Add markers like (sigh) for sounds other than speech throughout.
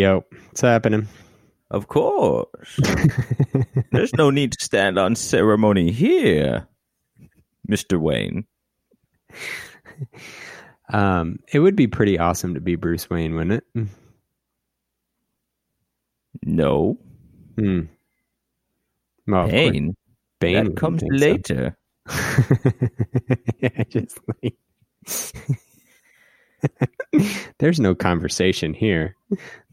Yo, what's happening? Of course. (laughs) There's no need to stand on ceremony here, Mr. Wayne. (laughs) Um, it would be pretty awesome to be Bruce Wayne, wouldn't it? No. Hmm. Well, Bane. Bane That comes so. later. (laughs) yeah, just like... There's no conversation here.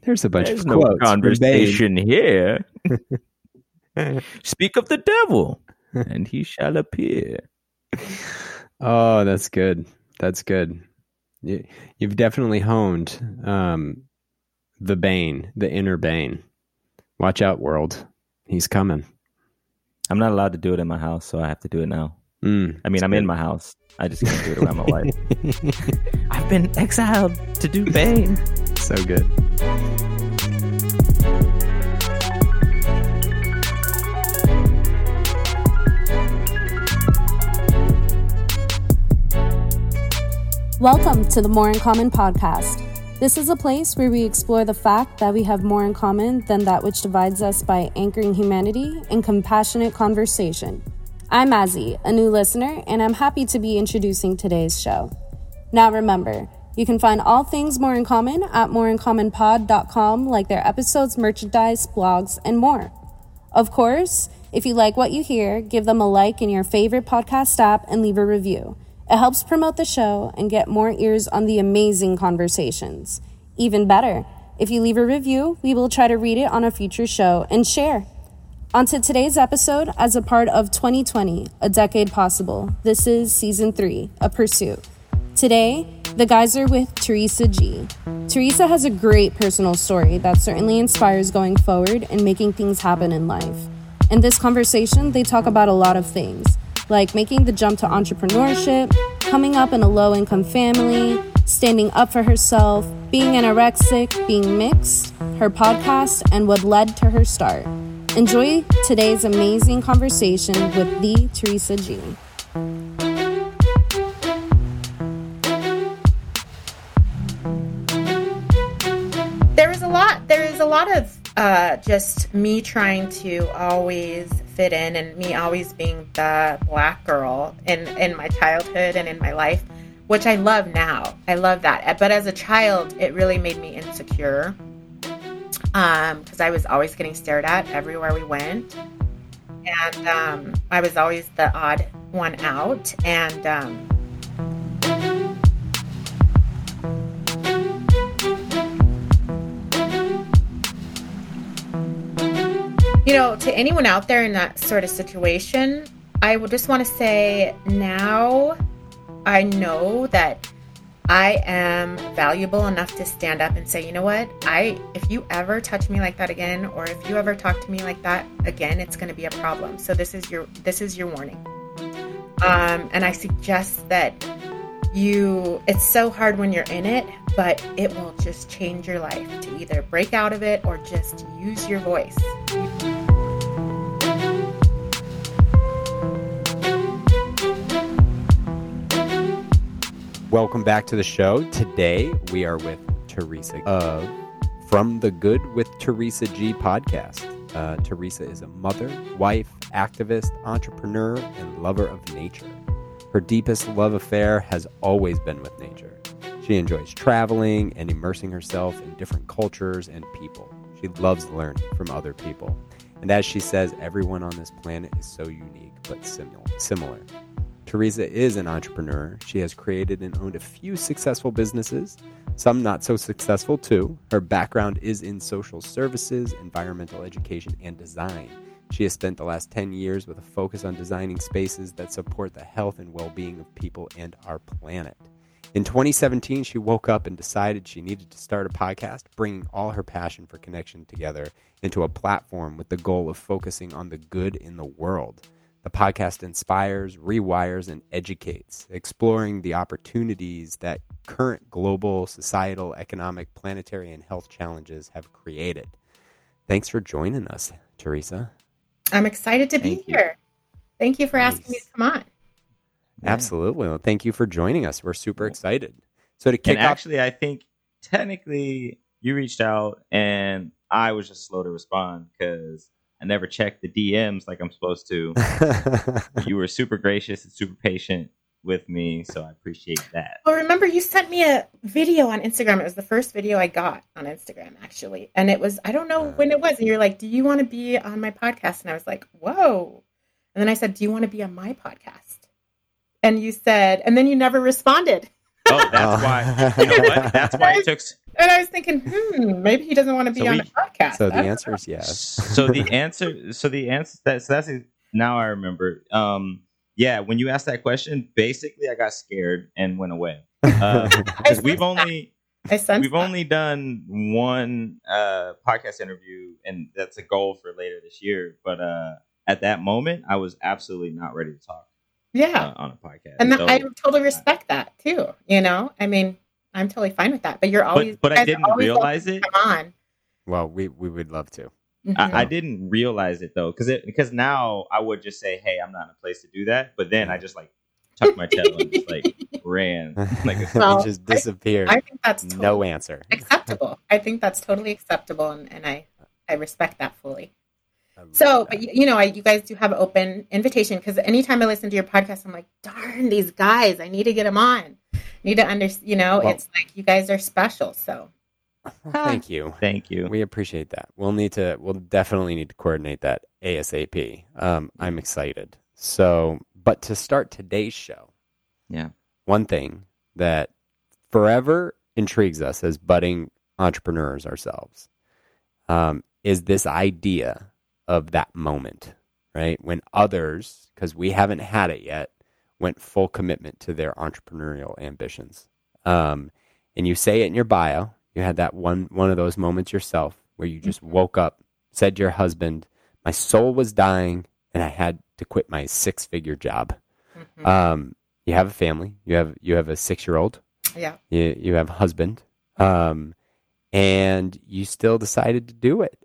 There's a bunch There's of no quotes conversation here. (laughs) Speak of the devil, and he shall appear. Oh, that's good. That's good. You, you've definitely honed um, the Bane, the inner Bane. Watch out, world. He's coming. I'm not allowed to do it in my house, so I have to do it now. Mm. I mean, I'm in my house. I just can't do it around my (laughs) wife. I've been exiled to do Bane. so good. Welcome to the More in Common podcast. This is a place where we explore the fact that we have more in common than that which divides us by anchoring humanity in compassionate conversation. I'm Azzy, a new listener, and I'm happy to be introducing today's show. Now remember, you can find all things More in Common at moreincommonpod.com, like their episodes, merchandise, blogs, and more. Of course, if you like what you hear, give them a like in your favorite podcast app and leave a review. It helps promote the show and get more ears on the amazing conversations. Even better, if you leave a review, we will try to read it on a future show and share. On to today's episode as a part of 2020, A Decade Possible. This is season three, A Pursuit. Today, the guys are with Teresa G. Teresa has a great personal story that certainly inspires going forward and making things happen in life. In this conversation, they talk about a lot of things, like making the jump to entrepreneurship, coming up in a low income family, standing up for herself, being anorexic, being mixed, her podcast, and what led to her start. Enjoy today's amazing conversation with the Teresa G. there was a lot there is a lot of uh, just me trying to always fit in and me always being the black girl in in my childhood and in my life which i love now. I love that. But as a child it really made me insecure um because i was always getting stared at everywhere we went. And um i was always the odd one out. And um you know, to anyone out there in that sort of situation, I would just want to say now I know that I am valuable enough to stand up and say, you know what? I if you ever touch me like that again or if you ever talk to me like that again, it's going to be a problem. So this is your this is your warning. Um and I suggest that you it's so hard when you're in it, but it will just change your life to either break out of it or just use your voice. Welcome back to the show. Today we are with Teresa of From the Good with Teresa G podcast. Uh, Teresa is a mother, wife, activist, entrepreneur, and lover of nature. Her deepest love affair has always been with nature. She enjoys traveling and immersing herself in different cultures and people. She loves learning from other people. And as she says, everyone on this planet is so unique but simil- similar. Teresa is an entrepreneur. She has created and owned a few successful businesses, some not so successful too. Her background is in social services, environmental education, and design. She has spent the last 10 years with a focus on designing spaces that support the health and well being of people and our planet. In 2017, she woke up and decided she needed to start a podcast, bringing all her passion for connection together into a platform with the goal of focusing on the good in the world. The podcast inspires, rewires, and educates, exploring the opportunities that current global, societal, economic, planetary, and health challenges have created. Thanks for joining us, Teresa. I'm excited to be you. here. Thank you for asking me to come on. Absolutely. Well, thank you for joining us. We're super excited. So to kick And off, actually, I think technically you reached out, and I was just slow to respond because I never checked the DMs like I'm supposed to. (laughs) you were super gracious and super patient with me, so I appreciate that. Well, remember you sent me a video on Instagram. It was the first video I got on Instagram, actually, and it was I don't know when it was, and you're like, "Do you want to be on my podcast?" And I was like, "Whoa!" And then I said, "Do you want to be on my podcast?" And you said, and then you never responded. Oh, that's why. You know what? That's why it took. And I was thinking, hmm, maybe he doesn't want to be So on we- the podcast. so the answer is yes. So the answer. So the answer. That, so that's now I remember. Um, yeah, when you asked that question, basically I got scared and went away. (laughs) Uh, because we've only I sensed we've that. only done one uh, podcast interview, and that's a goal for later this year. But uh, at that moment, I was absolutely not ready to talk yeah. uh, on a podcast. and that, So- I totally respect that too. You know, I mean, I'm totally fine with that. But you're always, but but I didn't realize it. Come on. well, we we would love to. Mhm. I, I didn't realize it though, because it because now I would just say, "Hey, I'm not in a place to do that," but then I just like tucked my tail and just like (laughs) ran like a (laughs) Well, just disappeared. I think that's totally no answer. acceptable. I think that's totally acceptable, and, and I I respect that fully. I love So, that. but you you know, I, you guys do have open invitation because anytime I listen to your podcast, I'm like, darn, these guys, I need to get them on. Need to under, you know, Well- it's like you guys are special. So, (laughs) thank you. Thank you. We appreciate that. We'll need to. We'll definitely need to coordinate that ASAP. Um, I'm excited. So, but to start today's show, Yeah. one thing that forever intrigues us as budding entrepreneurs ourselves um, is this idea of that moment, right? When others, because we haven't had it yet, went full commitment to their entrepreneurial ambitions. Um, and you say it in your bio. You had that one one of those moments yourself where you just woke up, said to your husband, "My soul was dying, and I had to quit my six figure job." mhm. Um, you have a family. You have you have a six year old. yeah. You you have a husband. Um, and you still decided to do it.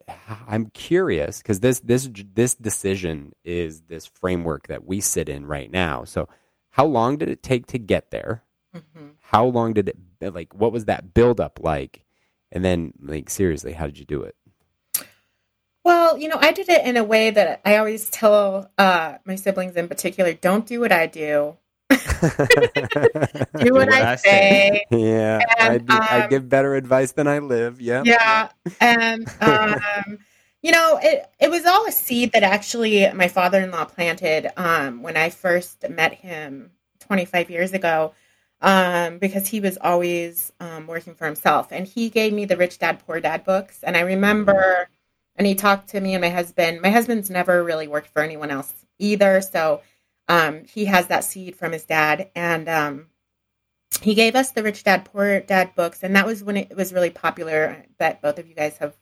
I'm curious because this this this decision is this framework that we sit in right now. So, how long did it take to get there? hmm How long did it like? What was that build up like? And then, like, seriously, how did you do it? Well, you know, I did it in a way that I always tell uh, my siblings in particular don't do what I do, do what, what I, I say. say. yeah, I, And, do, I um, give better advice than I live. Yeah, Yeah. And, um, you know, it, it was all a seed that actually my father in law planted um, when I first met him 25 years ago. Um, because he was always um, working for himself. And he gave me the Rich Dad Poor Dad books. And I remember, and he talked to me and my husband. My husband's never really worked for anyone else either. So um, he has that seed from his dad. And um, he gave us the Rich Dad Poor Dad books. And that was when it was really popular. I bet both of you guys have.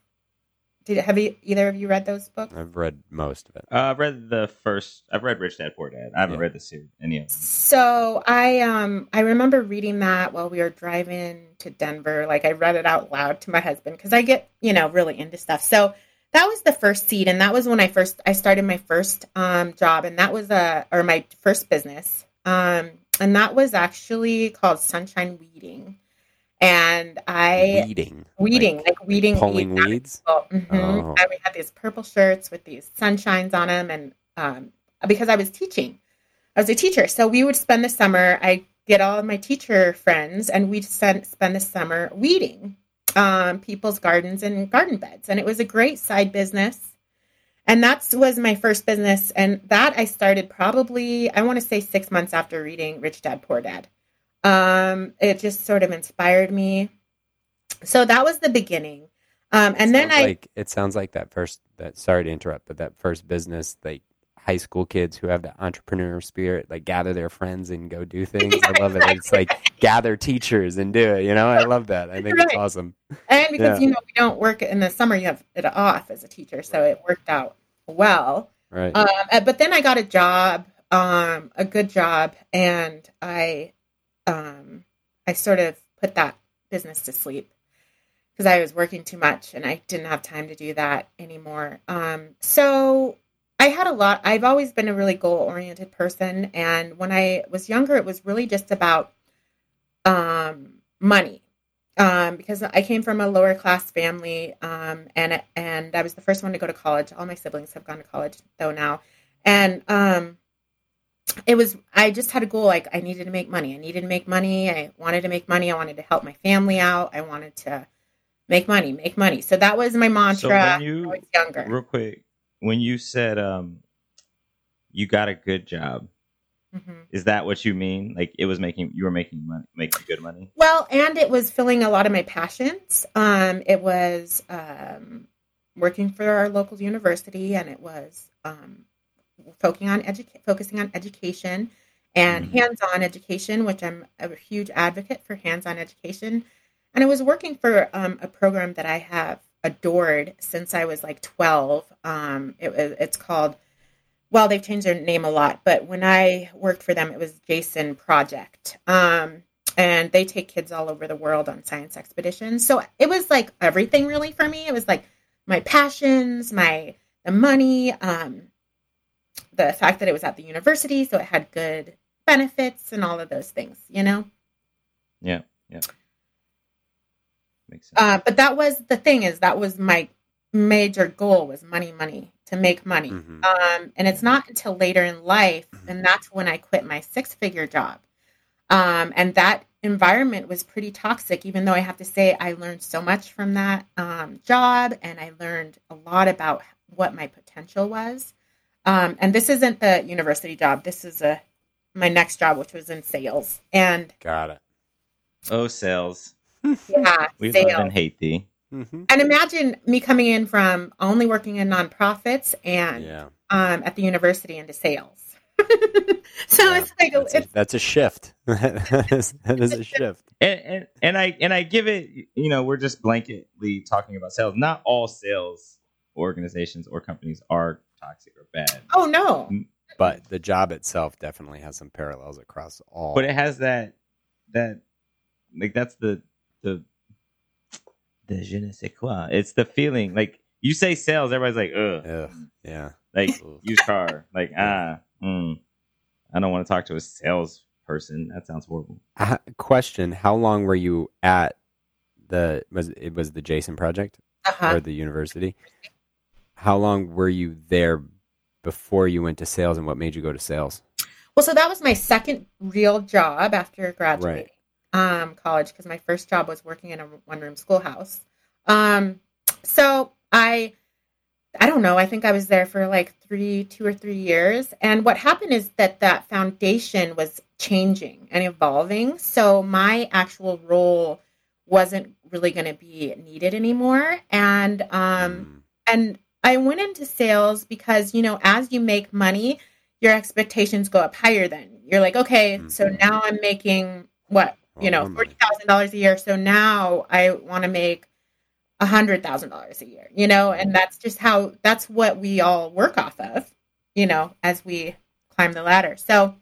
Did have you, either of you read those books? I've read most of it. Uh, I've read the first. I've read Rich Dad Poor Dad. I haven't Yeah. read the series any of them. So I um I remember reading that while we were driving to Denver. Like I read it out loud to my husband because I get you know really into stuff. So that was the first seed, and that was when I first I started my first um job, and that was a or my first business. Um, and that was actually called Sunshine Weeding, and I weeding, weeding like, weeding pulling weeds. weeds. Mhm. Oh. And we had these purple shirts with these sunshines on them, and um, because I was teaching, I was a teacher, so we would spend the summer. I get all of my teacher friends, and we'd spend spend the summer weeding um, people's gardens and garden beds, and it was a great side business. And that was my first business, and that I started probably I want to say six months after reading Rich Dad Poor Dad. Um, it just sort of inspired me. So that was the beginning. Um, and then I like it sounds like that first. That sorry to interrupt, but that first business, like high school kids who have the entrepreneur spirit, like gather their friends and go do (laughs) things. I love it. It's like gather teachers and do it. You know, I love that. I think it's awesome. And because Yeah. you know we don't work in the summer, you have it off as a teacher, so it worked out well. Right. Um, uh, but then I got a job, um, a good job, and I, um, I sort of put that business to sleep because I was working too much and I didn't have time to do that anymore. Um, so I had a lot. I've always been a really goal oriented person, and when I was younger, it was really just about um, money um, because I came from a lower class family, um, and and I was the first one to go to college. All my siblings have gone to college though now, and um, it was I just had a goal like I needed to make money. I needed to make money. I wanted to make money. I wanted to help my family out. I wanted to make money, make money. So that was my mantra. So when you, when I was younger. real quick, when you said um, you got a good job, Mhm. is that what you mean? Like it was making you were making money, making good money. Well, and it was filling a lot of my passions. Um, it was um, working for our local university, and it was um, focusing on educa- focusing on education and Mhm. hands-on education, which I'm a huge advocate for hands-on education. And I was working for um, a program that I have adored since I was like 12. Um, it was it's called well, they've changed their name a lot, but when I worked for them, it was Jason Project. Um, and they take kids all over the world on science expeditions. So it was like everything really for me. It was like my passions, my the money, um, the fact that it was at the university, so it had good benefits and all of those things, you know. Yeah, yeah, makes sense. Uh, but that was the thing is that was my major goal was money, money to make money. Mhm. Um, and it's not until later in life, and that's when I quit my six figure job. Um, and that environment was pretty toxic, even though I have to say I learned so much from that um, job and I learned a lot about what my potential was. Um, and this isn't the university job, this is a my next job, which was in sales. And Got it. oh, sales, yeah, (laughs) we sales. love and hate thee. Mm-hmm. And imagine me coming in from only working in nonprofits and Yeah. um, at the university into sales. (laughs) so Yeah. it's like That's a, that's a shift. (laughs) that is, that is a shift. And, and and I and I give it. You know, we're just blanketly talking about sales. Not all sales organizations or companies are toxic or bad, oh no, But the job itself definitely has some parallels across all. but it has that that like that's the the the je ne sais quoi. It's the feeling. Like you say sales, everybody's like, ugh, Ugh, yeah. like Ugh. used car. Like ah, mm, I don't want to talk to a salesperson. That sounds horrible. Uh, question: How long were you at the was it was the Jason Project uh-huh. or the university? How long were you there before you went to sales, and what made you go to sales? well, so that was my second real job after graduating um, college because my first job was working in a one room schoolhouse. Um, so I, I don't know. I think I was there for like three, two or three years. And what happened is that that foundation was changing and evolving. So my actual role wasn't really going to be needed anymore. And um, Mm, and I went into sales because you know as you make money, your expectations go up higher. Then you're like, okay, so Mhm. now I'm making what you know forty thousand dollars a year. So now I want to make a hundred thousand dollars a year. You know, and that's just how that's what we all work off of. You know, as we climb the ladder. So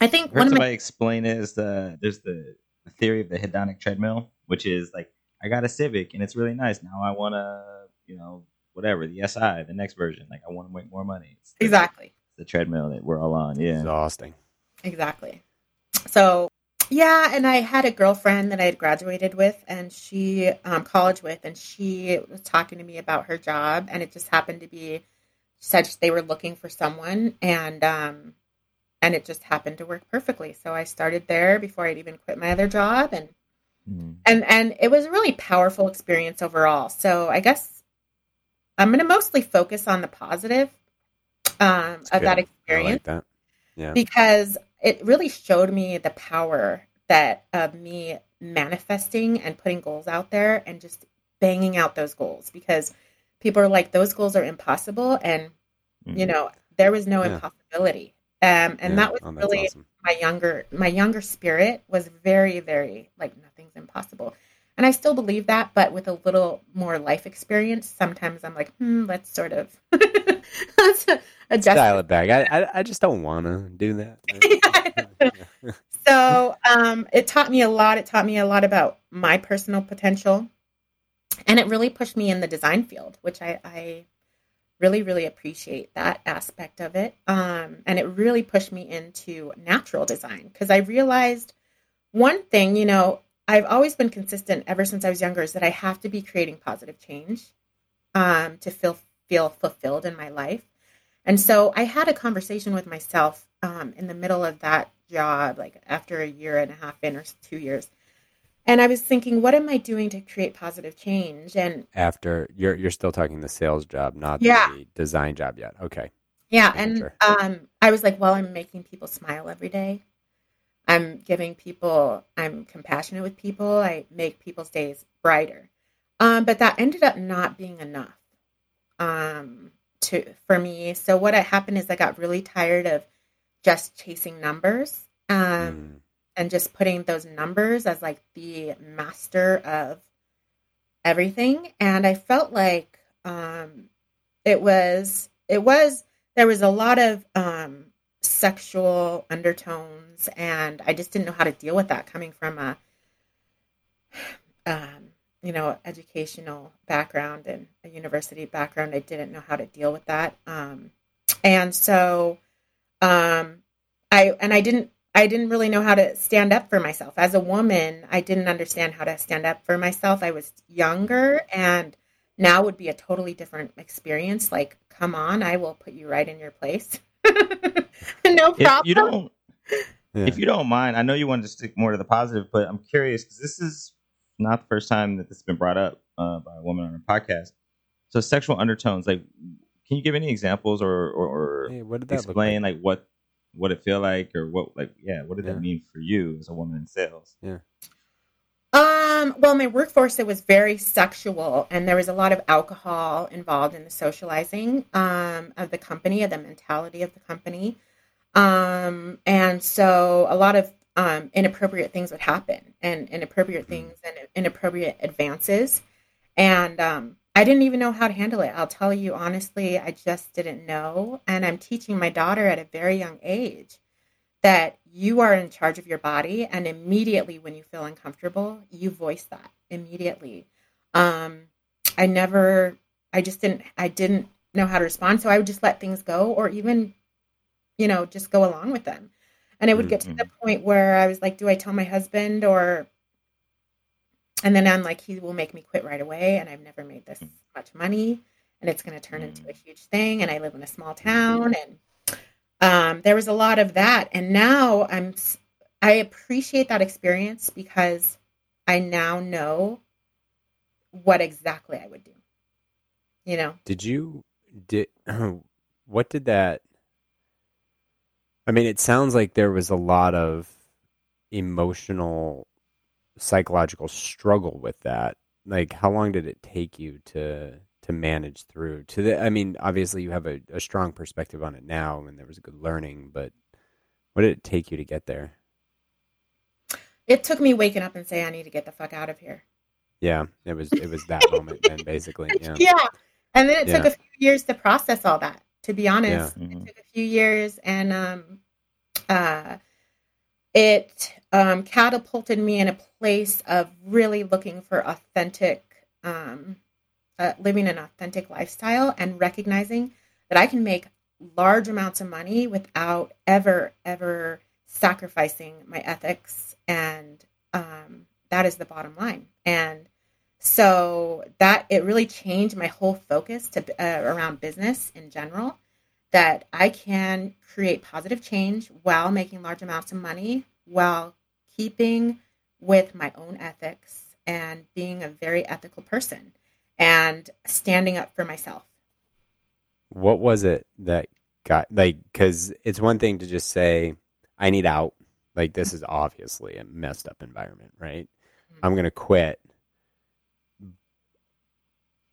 I think Heard one of my somebody explain it is the there's the, the theory of the hedonic treadmill, which is like I got a Civic and it's really nice. Now I want to, you know, whatever the SI, the next version. Like I want to make more money. It's the, exactly. the treadmill that we're all on. Yeah. Exhausting. Exactly. So, yeah, and I had a girlfriend that I had graduated with and she, um, college with, and she was talking to me about her job, and it just happened to be, such they were looking for someone, and, um, and it just happened to work perfectly. So I started there before I'd even quit my other job, and Mhm. and and it was a really powerful experience overall. So I guess I'm going to mostly focus on the positive um, of that good. I experience like that. Yeah. because it really showed me the power that of me manifesting and putting goals out there and just banging out those goals because people are like those goals are impossible and you Mhm. know there was no Yeah. impossibility um, and Yeah. that was Oh, really awesome. my younger my younger spirit was very very like nothing's impossible and i still believe that but with a little more life experience sometimes i'm like hmm let's sort of (laughs) let's adjust Dial it back. I, I, I just don't want to do that. (laughs) so um, it taught me a lot. It taught me a lot about my personal potential, and it really pushed me in the design field, which I, I really, really appreciate that aspect of it. Um, and it really pushed me into natural design because I realized one thing. You know, I've always been consistent ever since I was younger is that I have to be creating positive change um, to feel feel fulfilled in my life. And so I had a conversation with myself um, in the middle of that job, like after a year and a half in or two years. And I was thinking, what am I doing to create positive change? And After you're you're still talking the sales job, not Yeah. the design job yet. Okay. Yeah, Making and um, I was like, well, I'm making people smile every day. I'm giving people, I'm compassionate with people. I make people's days brighter. Um, but that ended up not being enough um, to for me. So what happened is I got really tired of just chasing numbers um, Mm. and just putting those numbers as like the master of everything. And I felt like um, it was it was there was a lot of um, sexual undertones, and I just didn't know how to deal with that coming from a um, you know educational background and a university background. I didn't know how to deal with that, um, and so um, I and I didn't I didn't really know how to stand up for myself as a woman. I didn't understand how to stand up for myself. I was younger and now would be a totally different experience. Like, come on, I will put you right in your place. (laughs) no If problem. you don't, Yeah. if you don't mind, I know you wanted to stick more to the positive, but I'm curious because this is not the first time that this has been brought up uh, by a woman on a podcast. So sexual undertones, like, can you give any examples or or, or Hey, what did that explain look like what what it feel like or what like yeah what did Yeah. that mean for you as a woman in sales? Yeah. Um, well, my workforce it was very sexual, and there was a lot of alcohol involved in the socializing um, of the company, of the mentality of the company, um, and so a lot of um, inappropriate things would happen, and inappropriate things and inappropriate advances, and um, I didn't even know how to handle it. I'll tell you honestly, I just didn't know, and I'm teaching my daughter at a very young age that you are in charge of your body and immediately when you feel uncomfortable you voice that immediately. Um i never i just didn't i didn't know how to respond. So i would just let things go or even you know just go along with them. And it would get to the point where i was like do i tell my husband or and then i'm like he will make me quit right away and i've never made this mm. much money and it's going to turn into mm. a huge thing and i live in a small mm-hmm. town and um, there was a lot of that. And now i'm I appreciate that experience because i now know what exactly i would do you know? Did you did (clears throat) what did that I mean it sounds like there was a lot of emotional psychological struggle with that. Like how long did it take you to to manage through to the I mean obviously you have a, a strong perspective on it now and there was a good learning but what did it take you to get there? it took me waking up and saying i need to get the fuck out of here Yeah, it was it was that moment then basically. (laughs) Yeah. yeah and then it took a few years to process all that to be honest Yeah. Mhm. it took a few years and um uh it um catapulted me in a place of really looking for authentic um uh, living an authentic lifestyle and recognizing that I can make large amounts of money without ever ever sacrificing my ethics. And um that is the bottom line. And so that it really changed my whole focus to uh, around business in general that I can create positive change while making large amounts of money while keeping with my own ethics and being a very ethical person and standing up for myself. What was it that got like? Because it's one thing to just say, "I need out." Like this is obviously a messed up environment, right? Mm-hmm. I'm gonna quit.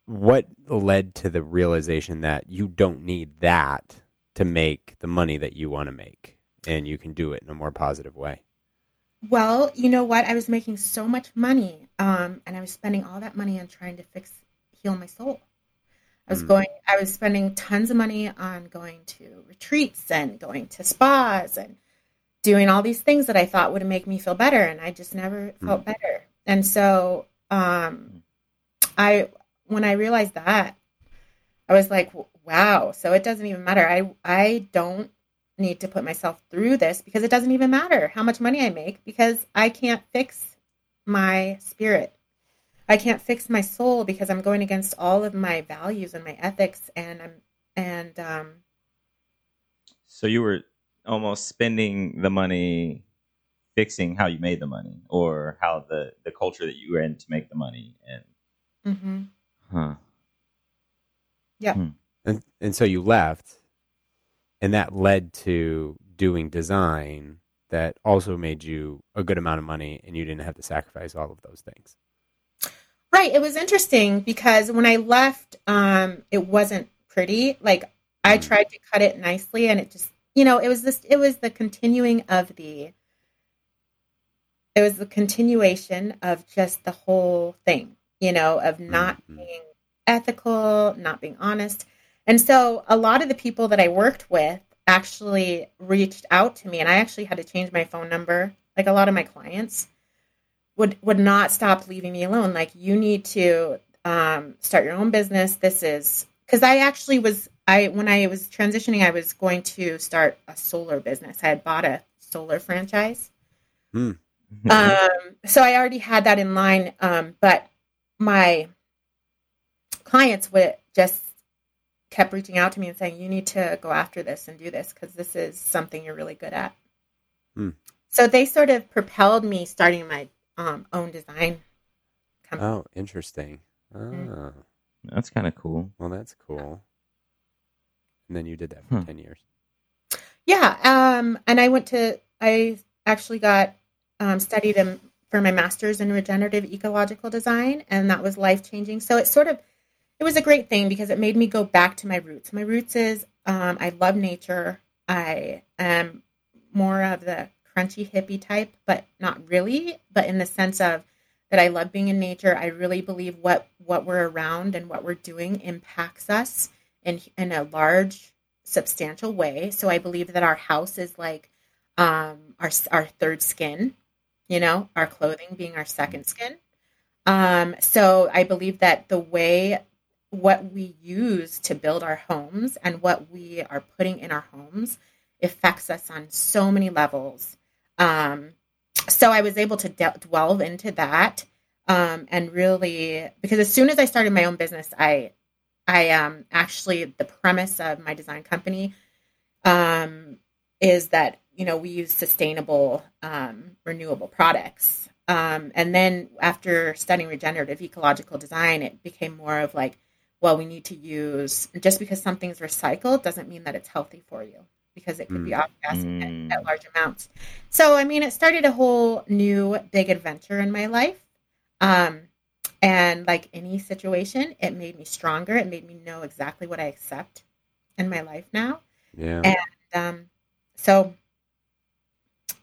What led to the realization that you don't need that to make the money that you want to make, and you can do it in a more positive way? Well, you know what? I was making so much money, um, and I was spending all that money on trying to fix, heal my soul. I was Mm. going, I was spending tons of money on going to retreats and going to spas and doing all these things that I thought would make me feel better, and I just never felt better. And so, um, I when I realized that, I was like, wow. So it doesn't even matter. I I don't need to put myself through this because it doesn't even matter how much money I make because I can't fix my spirit. I can't fix my soul because I'm going against all of my values and my ethics and I'm and um So you were almost spending the money fixing how you made the money or how the the culture that you were in to make the money and mhm. huh. yeah And and so you left, and that led to doing design that also made you a good amount of money, and you didn't have to sacrifice all of those things. Right. It was interesting because when I left, um, it wasn't pretty. Like I Mm. tried to cut it nicely and it just you know, it was this it was the continuing of the it was the continuation of just the whole thing, you know, of not Mhm. being ethical, not being honest. And so a lot of the people that I worked with actually reached out to me and I actually had to change my phone number. Like a lot of my clients would would not stop leaving me alone. Like you need to um, start your own business. This is because I actually was I when I was transitioning, I was going to start a solar business. I had bought a solar franchise, (laughs) um, so I already had that in line. Um, but my clients would just kept reaching out to me and saying, "You need to go after this and do this because this is something you're really good at." Hmm. So they sort of propelled me starting my um, own design company. Oh, interesting. Mm. Oh, That's kind of cool. well, that's cool. And then you did that for Hmm. ten years. Yeah, um, and I went to I actually got um, studied in, for my master's in regenerative ecological design, and that was life changing. So it sort of it was a great thing because it made me go back to my roots. My roots is um, I love nature. I am more of the crunchy hippie type, but not really. But in the sense of that, I love being in nature. I really believe what what we're around and what we're doing impacts us in in a large substantial way. So I believe that our house is like um, our our third skin, you know, our clothing being our second skin. Um, so I believe that the way what we use to build our homes and what we are putting in our homes affects us on so many levels. Um, so I was able to de- delve into that um, and really because as soon as I started my own business, I I um actually the premise of my design company um is that you know we use sustainable um renewable products. Um and then after studying regenerative ecological design it became more of like well we need to use just because something's recycled doesn't mean that it's healthy for you because it could be Mm. off gas Mm. at, at large amounts. So I mean it started a whole new big adventure in my life. Um and like any situation, it made me stronger. It made me know exactly what I accept in my life now. Yeah. And um, so,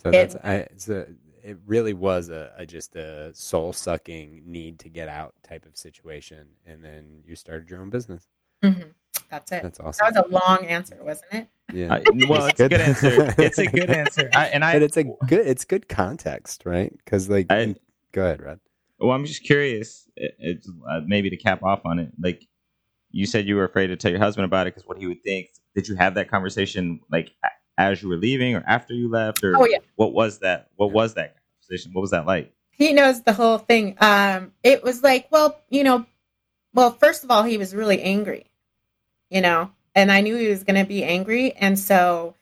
So It- that's I, it's a, it really was a, a just a soul sucking need to get out type of situation, and then you started your own business. mhm, that's it. That's awesome. That was a long answer, wasn't it? yeah, I- well, it's a good answer. It's a good (laughs) answer. I, and I, but it's a good it's good context, right? Because like, I- go ahead, Rod. Well, I'm just curious. It, it's uh, maybe to cap off on it. Like you said, you were afraid to tell your husband about it because what he would think. Did you have that conversation like a- as you were leaving or after you left, or Oh, yeah. what was that? What was that conversation? What was that like? He knows the whole thing. Um, it was like, well, you know, well, first of all, he was really angry, you know, and I knew he was going to be angry, and so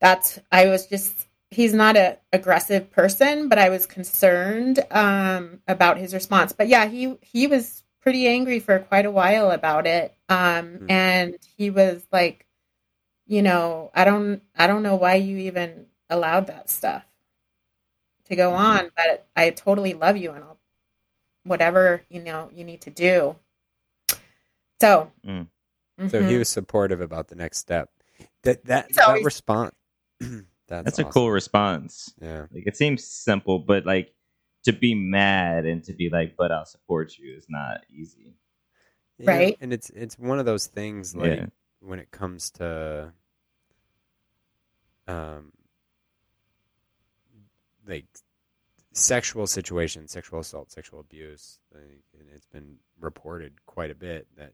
that's I was just he's not a aggressive person, but I was concerned um, about his response. But yeah, he he was pretty angry for quite a while about it, um, Hmm. and he was like, you know, I don't I don't know why you even allowed that stuff to go on, but I totally love you and I'll whatever you know you need to do. So, Mm. So mhm. he was supportive about the next step. That that, He's that always- response. (clears throat) that's That's a cool response. Yeah. Like it seems simple, but like to be mad and to be like, "But I'll support you," is not easy. Yeah, Right. And it's it's one of those things like Yeah. When it comes to um like sexual situations, sexual assault, sexual abuse, like, and it's been reported quite a bit that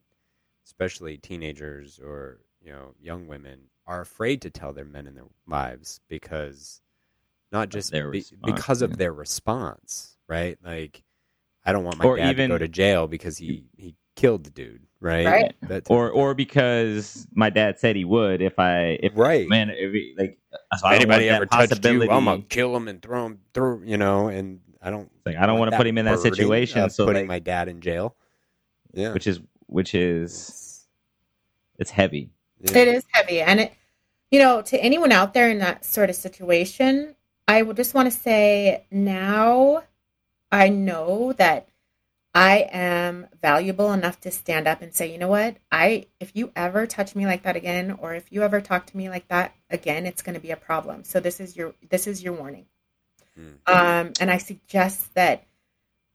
especially teenagers or you know young women are afraid to tell their men in their lives because not just be- response, because of their response, right? Like, I don't want my Or dad even- to go to jail because he he killed the dude, right? Right. That or or because my dad said he would if I if right. man if he, like so if anybody ever that touched you. I'm gonna kill him and throw him through, you know. And I don't. Like, I don't want wanna put him in that situation, so, putting like- my dad in jail. Yeah, which is which is It's- it's heavy. yeah. It is heavy. And it, you know, to anyone out there in that sort of situation, I would just want to say now I know that I am valuable enough to stand up and say, you know what? I, if you ever touch me like that again, or if you ever talk to me like that again, it's going to be a problem. So this is your, this is your warning. Mm. Um, and I suggest that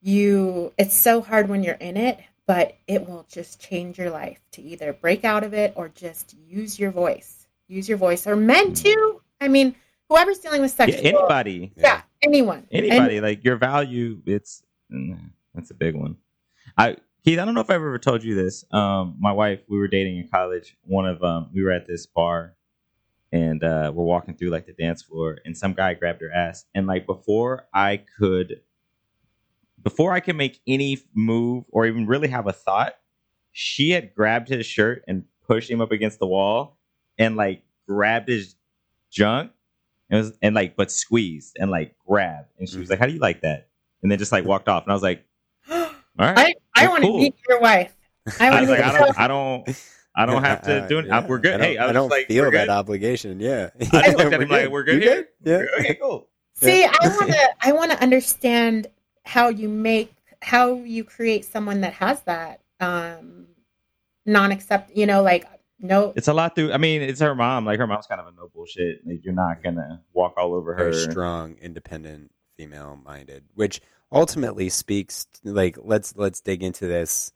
you, it's so hard when you're in it, but it will just change your life to either break out of it or just use your voice. Use your voice, or men too. I mean, whoever's dealing with Yeah, anybody, yeah, anyone, anybody, like your value, it's mm, that's a big one. I Keith, I don't know if I've ever told you this. Um, my wife, we were dating in college. One of um, we were at this bar, and uh, we're walking through like the dance floor, and some guy grabbed her ass, and like before I could, before I could make any move or even really have a thought, she had grabbed his shirt and pushed him up against the wall, and like grabbed his junk, and was and like but squeezed and like grabbed, and she was like, "How do you like that?" And then just like walked off, and I was like, "All right." I, I want to cool. meet your wife. I I was like, I don't, I don't, I don't have to (laughs) do it. yeah, We're good. I Hey, don't, I don't like, feel that good. obligation. Yeah, (laughs) I just looked at (laughs) We're him like, good. we're good You here? Yeah. Okay, cool. See, I want to I want to understand how you make how you create someone that has that um non-accept, you know, like no It's a lot through. I mean, it's her mom. Like her mom's kind of a no bullshit. Like you're not gonna walk all over her. very strong, independent, female-minded, which ultimately speaks like let's let's dig into this.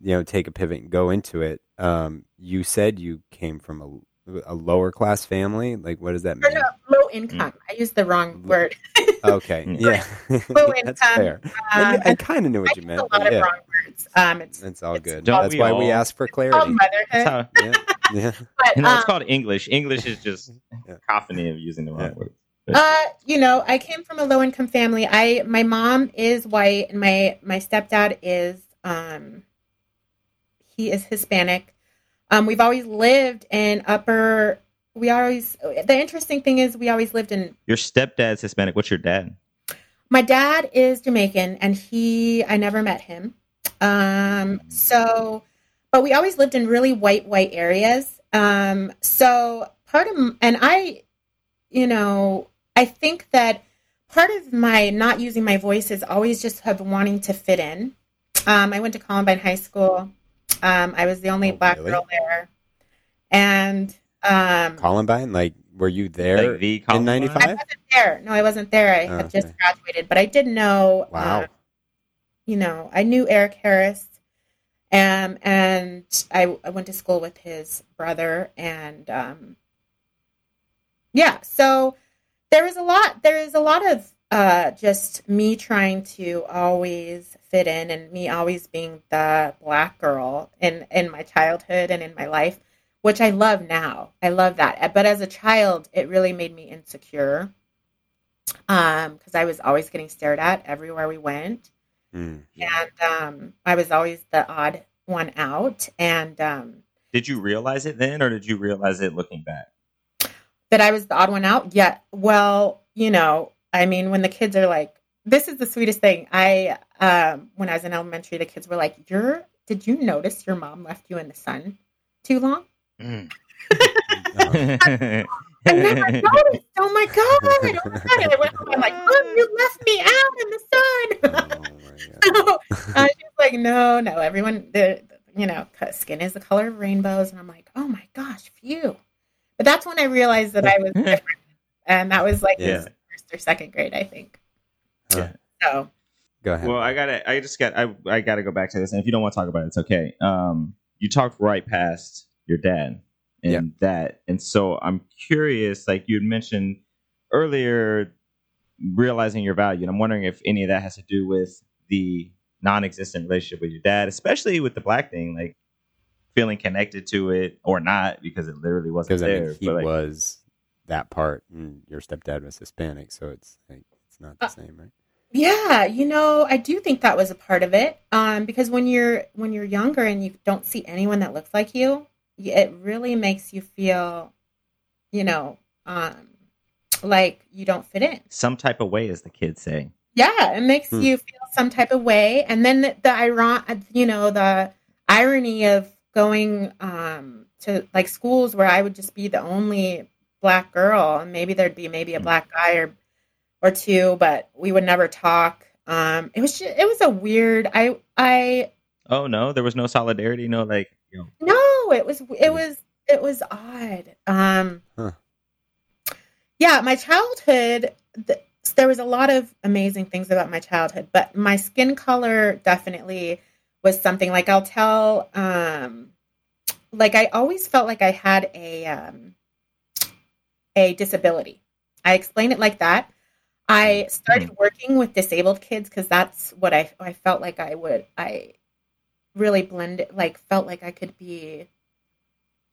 You know, take a pivot and go into it. Um, you said you came from a, a lower class family. Like, what does that mean? no, low income. I used the wrong word. (laughs) Okay, Mm. yeah, (laughs) Low (laughs) that's income, fair. I, Um, I kind of knew I what you meant. a lot but of yeah, wrong words. Um, it's, it's all it's good. Don't That's we why we all? ask for called clarity. motherhood. Yeah, yeah. but you know, um, it's called English. English is just Yeah. cacophony of using the wrong Yeah. word. Uh, you know, I came from a low income family. I my mom is white and my my stepdad is um he is Hispanic. Um we've always lived in upper we always the interesting thing is we always lived in Your stepdad's Hispanic. What's your dad? my dad is Jamaican and he I never met him. Um so but we always lived in really white white areas. Um so part of and I you know, I think that part of my not using my voice is always just have wanting to fit in. Um I went to Columbine High School. Um I was the only Oh, black really? girl there. And um Columbine, like, were you there Like the in Columbine? I '95? wasn't there. No, I wasn't there. I Oh, had just okay. graduated, but I did know. Wow. uh, you know, I knew Eric Harris, um, and I, I went to school with his brother, and um, yeah. So there is a lot. There is a lot of uh, just me trying to always fit in, and me always being the black girl in in my childhood and in my life which I love now. I love that. But as a child, it really made me insecure um because I was always getting stared at everywhere we went Mm. and um I was always the odd one out and um Did you realize it then, or did you realize it looking back? That I was the odd one out. Yeah. Well, you know, I mean, when the kids are like, this is the sweetest thing. I, um, when I was in elementary, the kids were like, "You're, did you notice your mom left you in the sun too long?" Mm. Uh, I never (laughs) noticed. Oh my god! Oh my god! And I went home. I'm like, "Mom, you left me out in the sun." oh (laughs) so, uh, she's like, "No, no. Everyone, the you know, skin is the color of rainbows." And I'm like, "Oh my gosh, phew!" But that's when I realized that I was (laughs) different, and that was like Yeah. first or second grade, I think. Yeah. So Go ahead. Well, I gotta. I just got. I I gotta go back to this, and if you don't want to talk about it, it's okay. Um, you talked right past your dad and Yeah. that, and so I'm curious. Like you had mentioned earlier, realizing your value, and I'm wondering if any of that has to do with the non-existent relationship with your dad, especially with the black thing, like feeling connected to it or not, because it literally wasn't because I there. mean, he but like, was that part, and your stepdad was Hispanic, so it's like it's not the Uh, same, right? Yeah, you know, I do think that was a part of it. Um, because when you're when you're younger and you don't see anyone that looks like you, it really makes you feel, you know, um, like you don't fit in. Some type of way, as the kids say. Yeah, it makes Hmm. you feel some type of way, and then the, the iron, you know, the irony of going um to like schools where I would just be the only black girl, and maybe there'd be maybe a Hmm. black guy or or two, but we would never talk. Um, it was just, it was a weird. I I Oh no, there was no solidarity. No, like you know, no, it was it was it was odd. Um, Huh. yeah, my childhood. Th- there was a lot of amazing things about my childhood, but my skin color definitely was something. Like I'll tell, um, like I always felt like I had a um, a disability. I explain it like that. I started working with disabled kids because that's what I I felt like I would I really blended like felt like I could be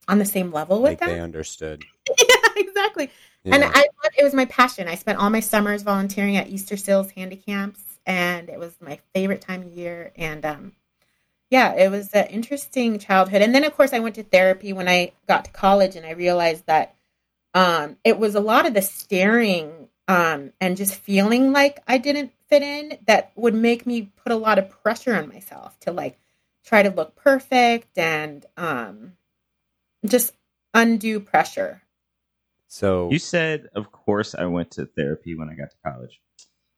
on the same level with Like them. they understood. (laughs) yeah, exactly. Yeah. And I it was my passion. I spent all my summers volunteering at Easter Seals handy camps and it was my favorite time of year and um yeah, it was an interesting childhood. And then of course I went to therapy when I got to college and I realized that um it was a lot of the staring um and just feeling like I didn't fit in that would make me put a lot of pressure on myself to like try to look perfect and um just undue pressure. so you said, of course, I went to therapy when I got to college.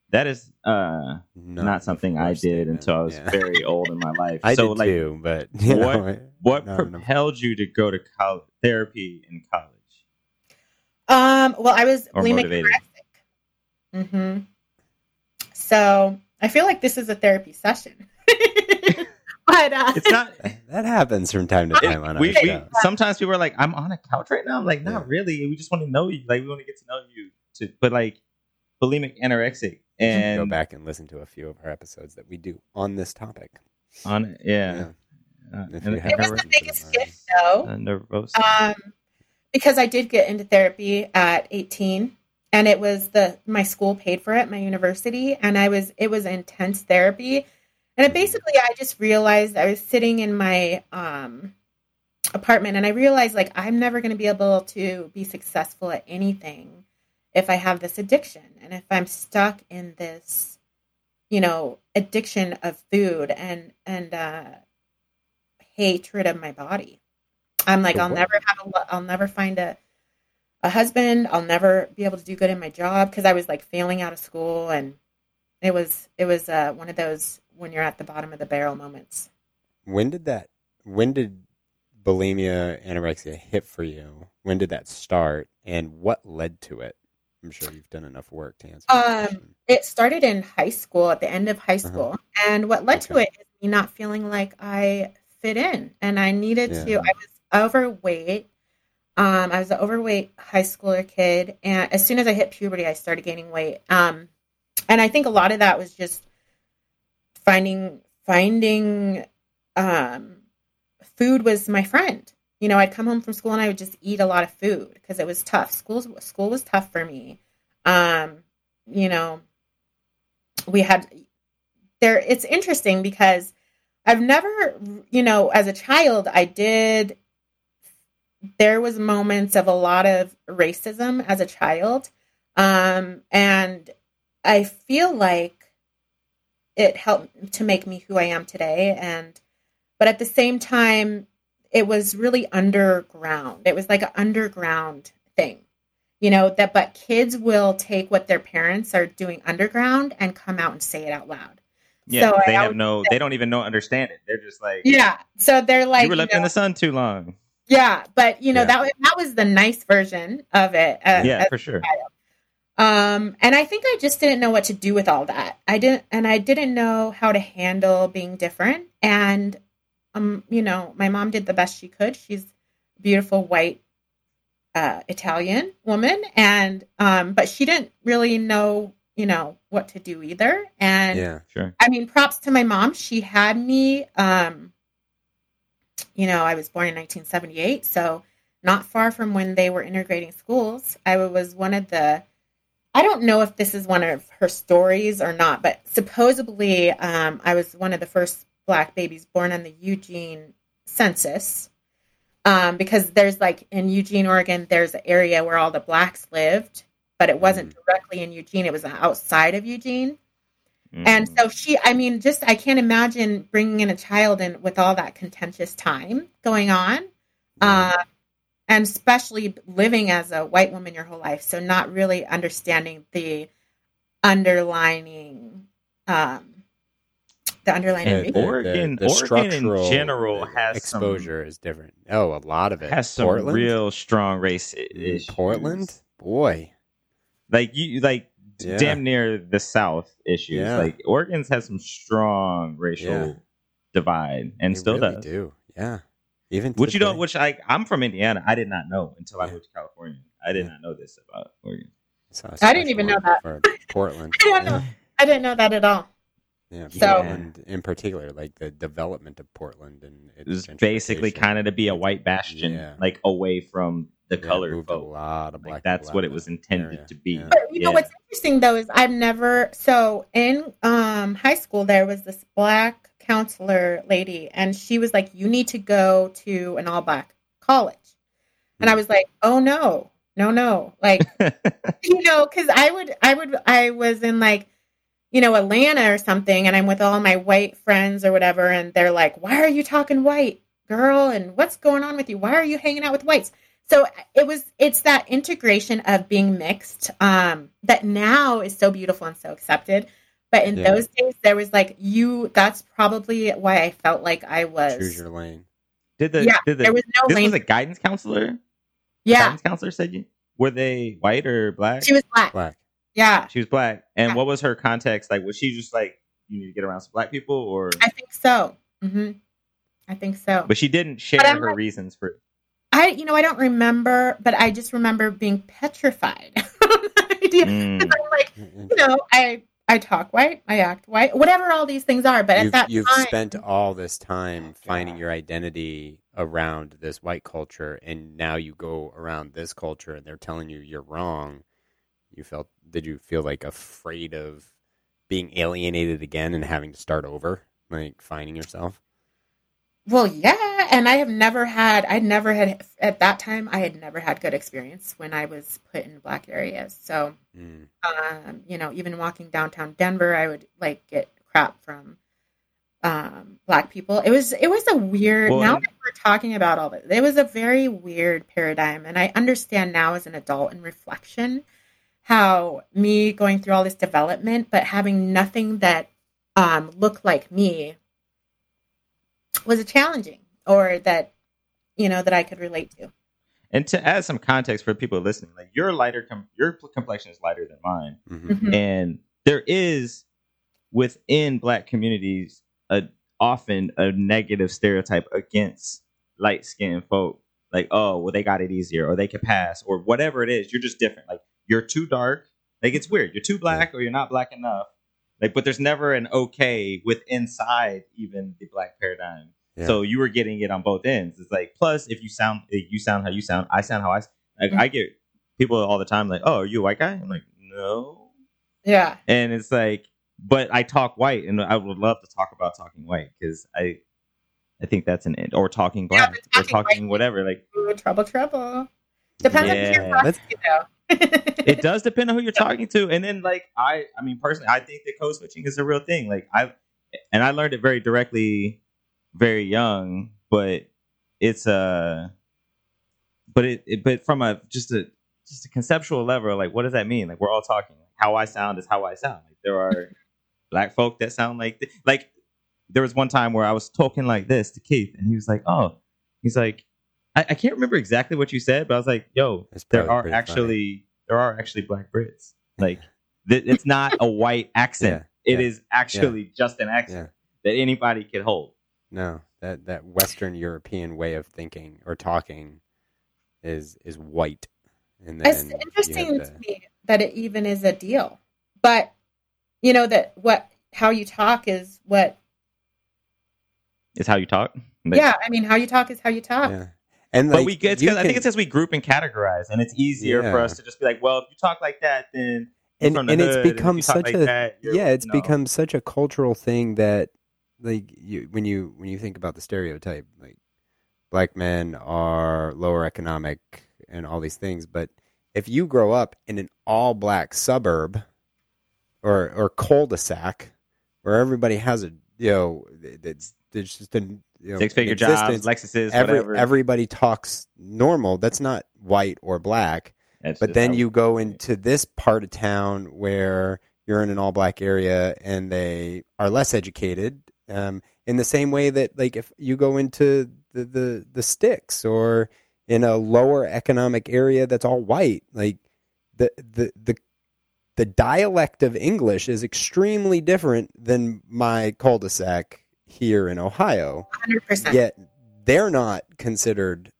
That is uh, not something I did statement, until I was yeah. very old in my life. (laughs) I so, did like, too, but (laughs) you what- know, what not enough. propelled you to go to college therapy in college Um, well, I was or bulimic motivated? anorexic. hmm So I feel like this is a therapy session. (laughs) but uh, It's not. that happens from time to time on our we, we show. sometimes people are like, I'm on a couch right now. I'm like, not Yeah. really. We just want to know you. Like, we want to get to know you. To but like, bulimic anorexic You should and go back and listen to a few of our episodes that we do on this topic. on it, yeah. Uh, If and- you it was the biggest them shift, though. uh, um, because I did get into therapy at 18 and it was the my school paid for it, my university, and I was it was intense therapy. And it basically I just realized I was sitting in my um apartment and I realized like I'm never going to be able to be successful at anything if I have this addiction and if I'm stuck in this you know addiction of food and and uh hatred of my body. I'm like, I'll never have a, I'll never find a, a husband. I'll never be able to do good in my job because I was like failing out of school, and it was it was uh, one of those when you're at the bottom of the barrel moments. When did that? When did bulimia, anorexia hit for you? When did that start, and what led to it? I'm sure you've done enough work to answer. Um. It started in high school, at the end of high school, and what led to Uh-huh. It is me not feeling like I fit in, and I needed to. I was overweight. Um, I was an overweight high schooler kid, and as soon as I hit puberty, I started gaining weight. Um, and I think a lot of that was just finding finding um, food was my friend. You know, I'd come home from school and I would just eat a lot of food because it was tough. School school was tough for me. Um, you know, we had there. It's interesting because I've never, you know, as a child, I did. There was moments of a lot of racism as a child, um, and I feel like it helped to make me who I am today. And but at the same time, it was really underground. It was like an underground thing, you know. That but kids will take what their parents are doing underground and come out and say it out loud. yeah, so they have no. They don't even know understand it. They're just like, Yeah. So they're like, you were you left know, in the sun too long. yeah, but you know Yeah. that was- that was the nice version of it. Uh, yeah, for sure. Um, and I think I just didn't know what to do with all that. I didn't, and I didn't know how to handle being different. And, um, you know, my mom did the best she could. She's a beautiful white, uh, Italian woman. And, um, but she didn't really know, you know, what to do either. And, yeah, Sure. I mean, props to my mom. She had me, um, you know, I was born in 1978. So not far from when they were integrating schools. I was one of the I don't know if this is one of her stories or not, but supposedly um, I was one of the first black babies born on the Eugene census. Um, because there's like in Eugene, Oregon, there's an area where all the blacks lived, but it wasn't Mm. directly in Eugene. It was outside of Eugene. Mm. And so she, I mean, just I can't imagine bringing in a child and with all that contentious time going on, uh, and especially living as a white woman your whole life, so not really understanding the underlining, um, the underlining. And reason. Oregon- Oregon in general has some- exposure is different. Oh, a lot of it has some Portland? real strong race i- issues. Portland, boy. like you, like Yeah. damn near the South issues. Yeah. Like Oregon's has some strong racial Yeah. divide, and They still really does. do. Yeah, even Which you don't. Which I, I'm from Indiana. I did not know until I moved to California. I did Yeah. not know this about Oregon. I didn't even know that. for Portland. (laughs) I don't know. I didn't know that at all. Yeah, So- Portland in particular, like the development of Portland and its It was basically kind of to be a white bastion, Yeah. like away from the Yeah, colored moved a lot of Like, that's what it was intended area. to be. Yeah. But you know what's interesting though is I've never so in um high school there was this black counselor lady and she was like you need to go to an all black college. And I was like, "Oh no. No, no." Like, (laughs) you know, cuz I would I would I was in like you know, Atlanta or something and I'm with all my white friends or whatever and they're like, "Why are you talking white, girl? And what's going on with you? Why are you hanging out with whites?" so it was it's that integration of being mixed um that now is so beautiful and so accepted but in Yeah. those days there was like you that's probably why i felt like i was Choose your lane. did the yeah did the there was no this lane was a guidance counselor? yeah Guidance counselor said you were they white or black? she was black Black. Yeah She was black. And Yeah. what was her context? Like, was she just like, you need to get around some black people, or? i think so hmm i think so But she didn't share her like- reasons for. i you know i don't remember but i just remember being petrified (laughs) the idea Mm. i'm like you know i i talk white i act white whatever all these things are but at you've, that you've time spent all this time finding your identity around this white culture and now you go around this culture and they're telling you you're wrong you felt did you feel like afraid of being alienated again and having to start over like finding yourself Well, yeah, and I have never had. I never had at that time. I had never had good experience when I was put in black areas. So, Mm. um, you know, even walking downtown Denver, I would like get crap from um, black people. It was it was a weird. Well, now that we're talking about all this, it was a very weird paradigm, and I understand now as an adult in reflection how me going through all this development, but having nothing that um, looked like me was a challenging or that you know that I could relate to. And to add some context for people listening, like your lighter, com- your complexion is lighter than mine, hmm Mhm. and there is within black communities a often a negative stereotype against light skinned folk. Like, oh, well, they got it easier, or they can pass, or whatever it is. You're just different. Like, you're too dark. Like, it's weird. You're too black, or you're not black enough. Like, but there's never an okay with inside even the black paradigm. Yeah. So you were getting it on both ends. It's like, plus, if you sound, if you sound how you sound, I sound how I. s- Like, Mhm. I get people all the time like, oh, are you a white guy? I'm like, no Yeah, and it's like but i talk white and i would love to talk about talking white because i i think that's an end or talking Yeah, black or talking talking white- whatever like Ooh, trouble, trouble. Depends on who Yeah. you're talking though. It does (laughs) depend on who you're talking to. And then like i i mean personally i think that code switching is a real thing. Like i and i learned it very directly very young but it's uh but it, it but from a just a just a conceptual level like what does that mean? Like we're all talking. How i sound is how i sound. Like there are (laughs) black folk that sound like th- like there was one time where i was talking like this to keith and he was like oh he's like i, I can't remember exactly what you said but i was like yo there are pretty funny. actually there are actually black brits. Like th- it's not a white (laughs) accent. It is yeah, actually just an accent that anybody can hold. No that that western european way of thinking or talking is is white. And then it's interesting the- to me that it even is a deal, but you know that what how you talk is what. is how you talk? Like, yeah, I mean, how you talk is how you talk. Yeah. And but we get. I think it's as we group and categorize, and it's easier for us to just be like, well, if you talk like that, then and and it's become talk such like a that, yeah, it's know, become such a cultural thing that like you when you when you think about the stereotype, like black men are lower economic and all these things, but if you grow up in an all black suburb or or cul-de-sac where everybody has a you know it's there's just a you know, six figure jobs, Lexuses, every, whatever. everybody talks normal. That's not white or black. That's but then you go into this part of town where you're in an all black area and they are less educated um, in the same way that like if you go into the, the the sticks or in a lower economic area that's all white like the the the the dialect of English is extremely different than my cul-de-sac here in Ohio 100%. yet they're not considered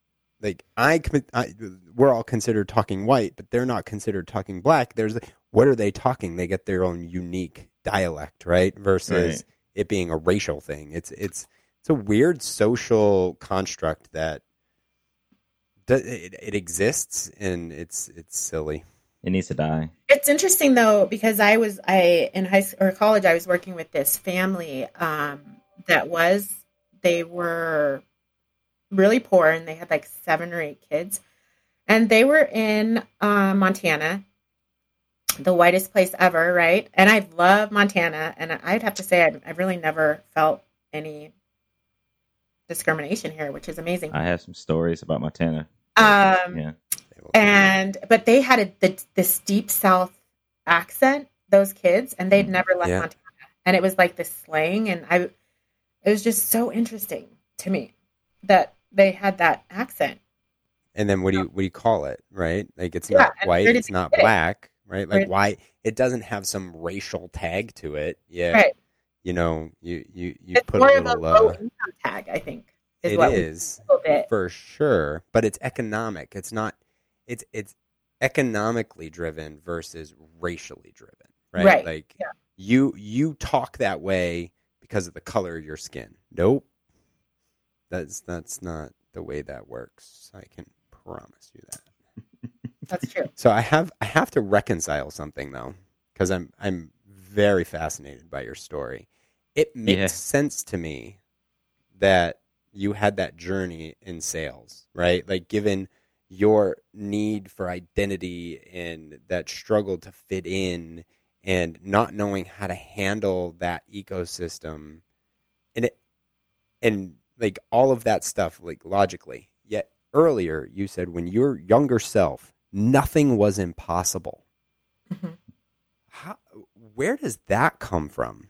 like I, I we're all considered talking white but they're not considered talking black there's what are they talking they get their own unique dialect right versus Right. it being a racial thing it's it's it's a weird social construct that it, it exists and it's it's silly it needs to die. It's interesting though because I was I in high school or college I was working with this family um, that was they were really poor and they had like seven or eight kids and they were in uh, Montana, the whitest place ever, right? And I love Montana and I'd have to say I, I really never felt any discrimination here, which is amazing. I have some stories about Montana. Um, Yeah, and but they had a, the, this deep south accent those kids and they'd never left Yeah. montana and it was like this slang and i it was just so interesting to me that they had that accent and then what do you what do you call it right like it's Yeah, not white it's not it? black right like why it doesn't have some racial tag to it yeah right you know you you you it's put more a of a little low uh, income tag i think it is we is it. for sure but it's economic it's not it's it's economically driven versus racially driven right, Right, like yeah. you you talk that way because of the color of your skin nope that's that's not the way that works i can promise you that (laughs) that's true so I have I have to reconcile something though, because I'm I'm very fascinated by your story. It makes Yeah. sense to me that you had that journey in sales, right? Like given your need for identity and that struggle to fit in and not knowing how to handle that ecosystem. And it and like all of that stuff like logically. Yet earlier you said when your younger self nothing was impossible. Mhm. how, where does that come from?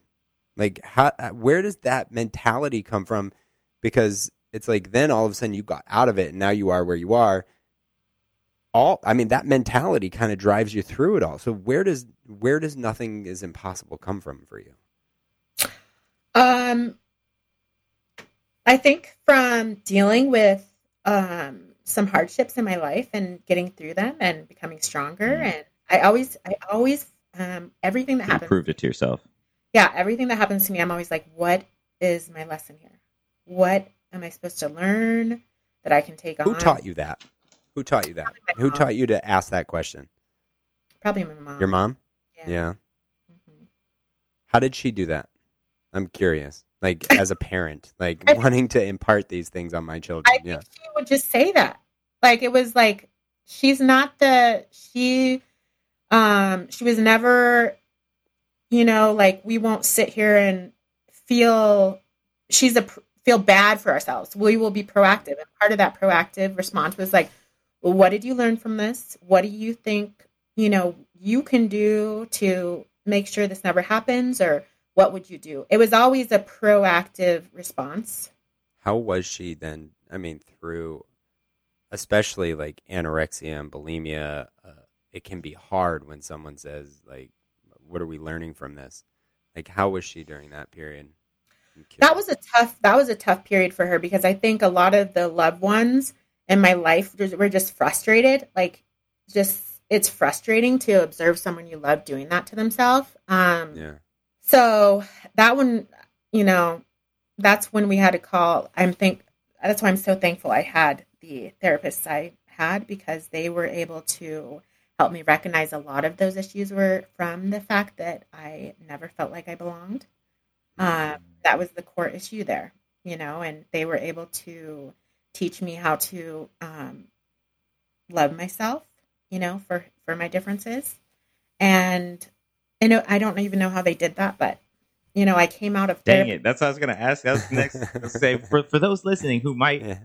Like how where does that mentality come from? Because it's like then all of a sudden you got out of it and now you are where you are all i mean that mentality kind of drives you through it all so where does where does nothing is impossible come from for you Um, I think from dealing with um, some hardships in my life and getting through them and becoming stronger, Mhm. and I always, I always, um, everything that you happens, proved it to yourself. yeah, everything that happens to me, I'm always like, what is my lesson here? What am I supposed to learn that I can take who on? Who taught you that who taught you that who mom. taught you to ask that question Probably my mom. your mom Yeah. yeah Mhm. How did she do that? I'm curious. Like (laughs) as a parent, like I- wanting to impart these things on my children. I yeah. she would just say that. Like it was like she's not the she um she was never you know like we won't sit here and feel she's a feel bad for ourselves. We will be proactive and part of that proactive response was like what did you learn from this? What do you think, you know, you can do to make sure this never happens or what would you do? It was always a proactive response. How was she then? I mean, through especially like anorexia and bulimia, uh, it can be hard when someone says like, "What are we learning from this?" Like, how was she during that period? That was a tough that was a tough period for her because i think a lot of the loved ones in my life were just frustrated like just it's frustrating to observe someone you love doing that to themselves um yeah. so that one you know that's when we had to call i'm think that's why i'm so thankful i had the therapists I had because they were able to help me recognize a lot of those issues were from the fact that I never felt like I belonged. Um, that was the core issue there, you know, and they were able to teach me how to um, love myself, you know, for for my differences. And I know I don't even know how they did that, but you know, I came out of Dang therapy. it! That's what I was gonna ask. That's next. let's say (laughs) for for those listening who might Yeah.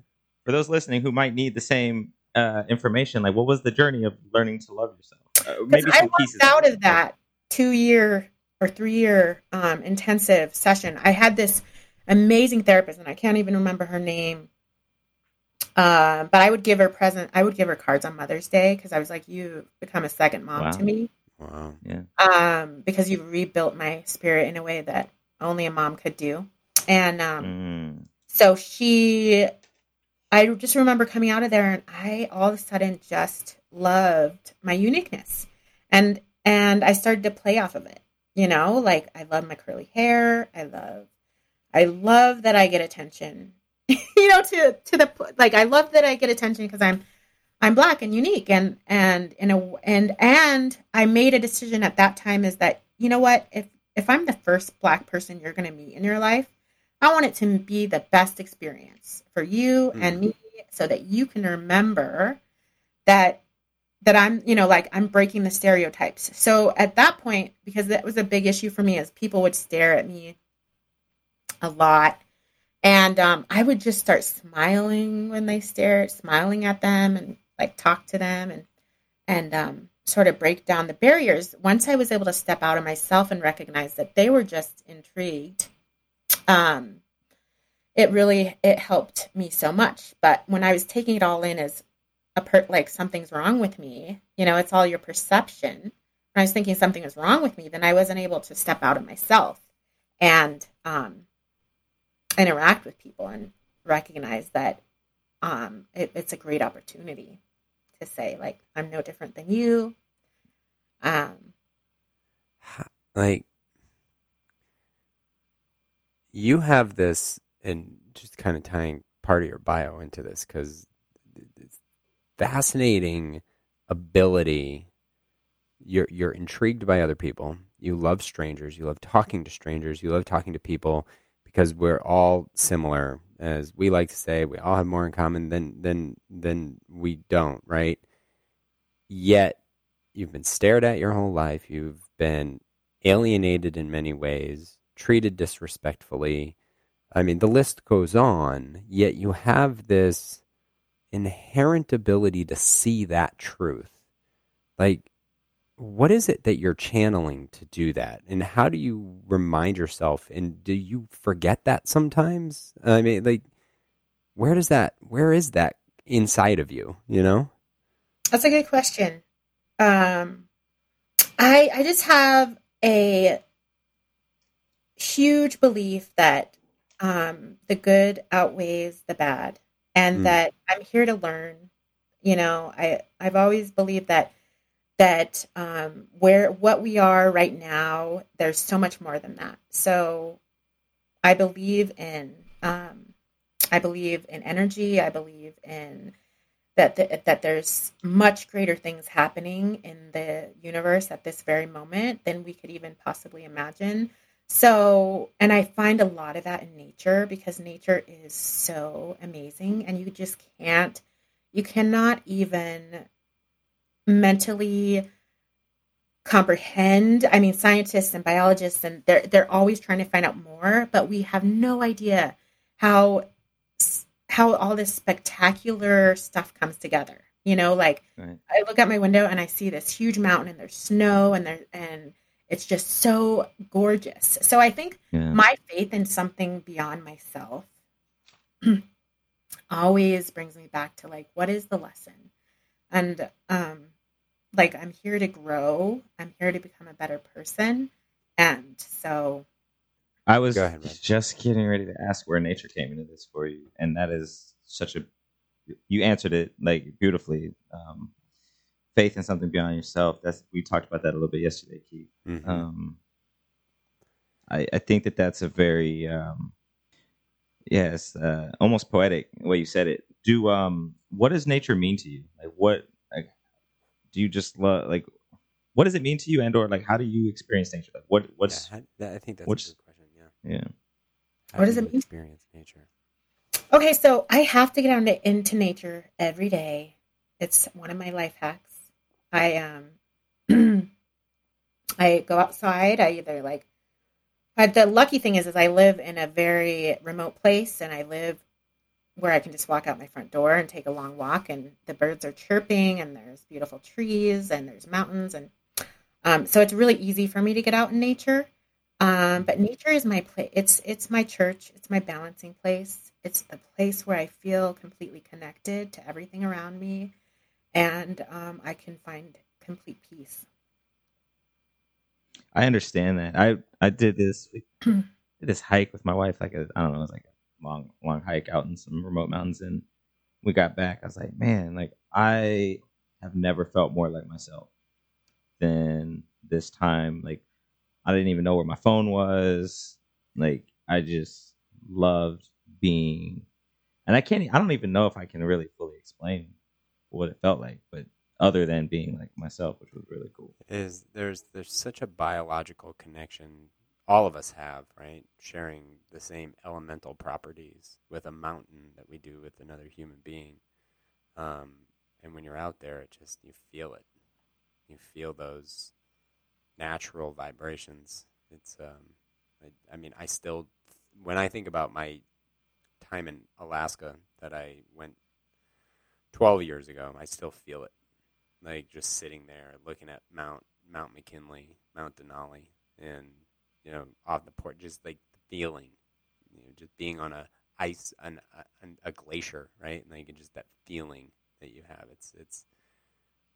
for those listening who might need the same uh, information, like what was the journey of learning to love yourself? Uh, Because maybe I some walked pieces out of that two year or three year um, intensive session. I had this amazing therapist, and I can't even remember her name. Uh, but I would give her present. I would give her cards on Mother's Day because I was like, "You become a second mom Wow. to me." Wow. Yeah. um, because you rebuilt my spirit in a way that only a mom could do. And um, Mm. so she, I just remember coming out of there, and I all of a sudden just loved my uniqueness, and and I started to play off of it. You know, like I love my curly hair. I love, I love that I get attention. (laughs) you know, to to the like, I love that I get attention because I'm I'm black and unique and and in a and and I made a decision at that time is that you know what if if I'm the first black person you're going to meet in your life I want it to be the best experience for you mm-hmm. and me so that you can remember that that I'm you know like I'm breaking the stereotypes. So at that point because that was a big issue for me as people would stare at me a lot and um, I would just start smiling when they stared, smiling at them, and like talk to them, and and um, sort of break down the barriers. Once I was able to step out of myself and recognize that they were just intrigued, um, it really it helped me so much. But when I was taking it all in as a per like something's wrong with me, you know, it's all your perception. When I was thinking something was wrong with me, then I wasn't able to step out of myself and um, interact with people and recognize that um, it, it's a great opportunity to say like I'm no different than you. Um, like you have this and just kind of tying part of your bio into this because it's fascinating ability. You're you're intrigued by other people. You love strangers. You love talking to strangers. You love talking to people because we're all similar as we like to say we all have more in common than than than we don't right yet you've been stared at your whole life you've been alienated in many ways, treated disrespectfully. I mean, the list goes on, yet you have this inherent ability to see that truth. Like, what is it that you're channeling to do that? And how do you remind yourself? And do you forget that sometimes? I mean, like, where does that, where is that inside of you, you know? that's a good question. Um, I I just have a huge belief that um, the good outweighs the bad, and Mm. that I'm here to learn. You know, I I've always believed that that um, where what we are right now, there's so much more than that. So I believe in um, I believe in energy. I believe in that th- that there's much greater things happening in the universe at this very moment than we could even possibly imagine. So, and I find a lot of that in nature because nature is so amazing and you just can't you cannot even mentally comprehend. I mean, scientists and biologists and they're they're always trying to find out more, but we have no idea how how all this spectacular stuff comes together. You know, like Right. I look out my window and I see this huge mountain and there's snow and there and it's just so gorgeous. So I think Yeah. my faith in something beyond myself (clears throat) always brings me back to like what is the lesson? And um like I'm here to grow. I'm here to become a better person. And so I was ahead, just getting ready to ask where nature came into this for you, and that is such a you answered it like beautifully. Um, faith in something beyond yourself. That's we talked about that a little bit yesterday, Keith. Mhm. Um, I I think that that's a very um, yes, uh, almost poetic way you said it. do um what does nature mean to you? Like what like do you just love like what does it mean to you and or like how do you experience nature? Like what what's Yeah, I, I think that's what's- a good question. Yeah. yeah. How What do does it you mean? Experience nature. Okay, so I have to get out into, into nature every day. It's one of my life hacks. I um (clears throat) I go outside. I either like but the lucky thing is is I live in a very remote place and I live where I can just walk out my front door and take a long walk and the birds are chirping and there's beautiful trees and there's mountains and um, so it's really easy for me to get out in nature. Um, but nature is my place. It's it's my church. It's my balancing place. It's the place where I feel completely connected to everything around me, and um, I can find complete peace. I understand that. I I did this did (clears throat) this hike with my wife. Like I don't know, it was like long long hike out in some remote mountains, and we got back. I was like, man, like I have never felt more like myself than this time. Like I didn't even know where my phone was. Like I just loved being, and I can't. I don't even know if I can really fully explain what it felt like, but other than being like myself, which was really cool. is there's there's such a biological connection all of us have, right? Sharing the same elemental properties with a mountain that we do with another human being. Um, and when you're out there, it just you feel it. You feel those natural vibrations. It's um, I, I mean, I still when I think about my time in Alaska that I went 12 years ago, I still feel it like just sitting there looking at Mount Mount McKinley, Mount Denali, and you know off the port, just like the feeling, you know, just being on a ice an, a, a glacier, right? And like just that feeling that you have. It's it's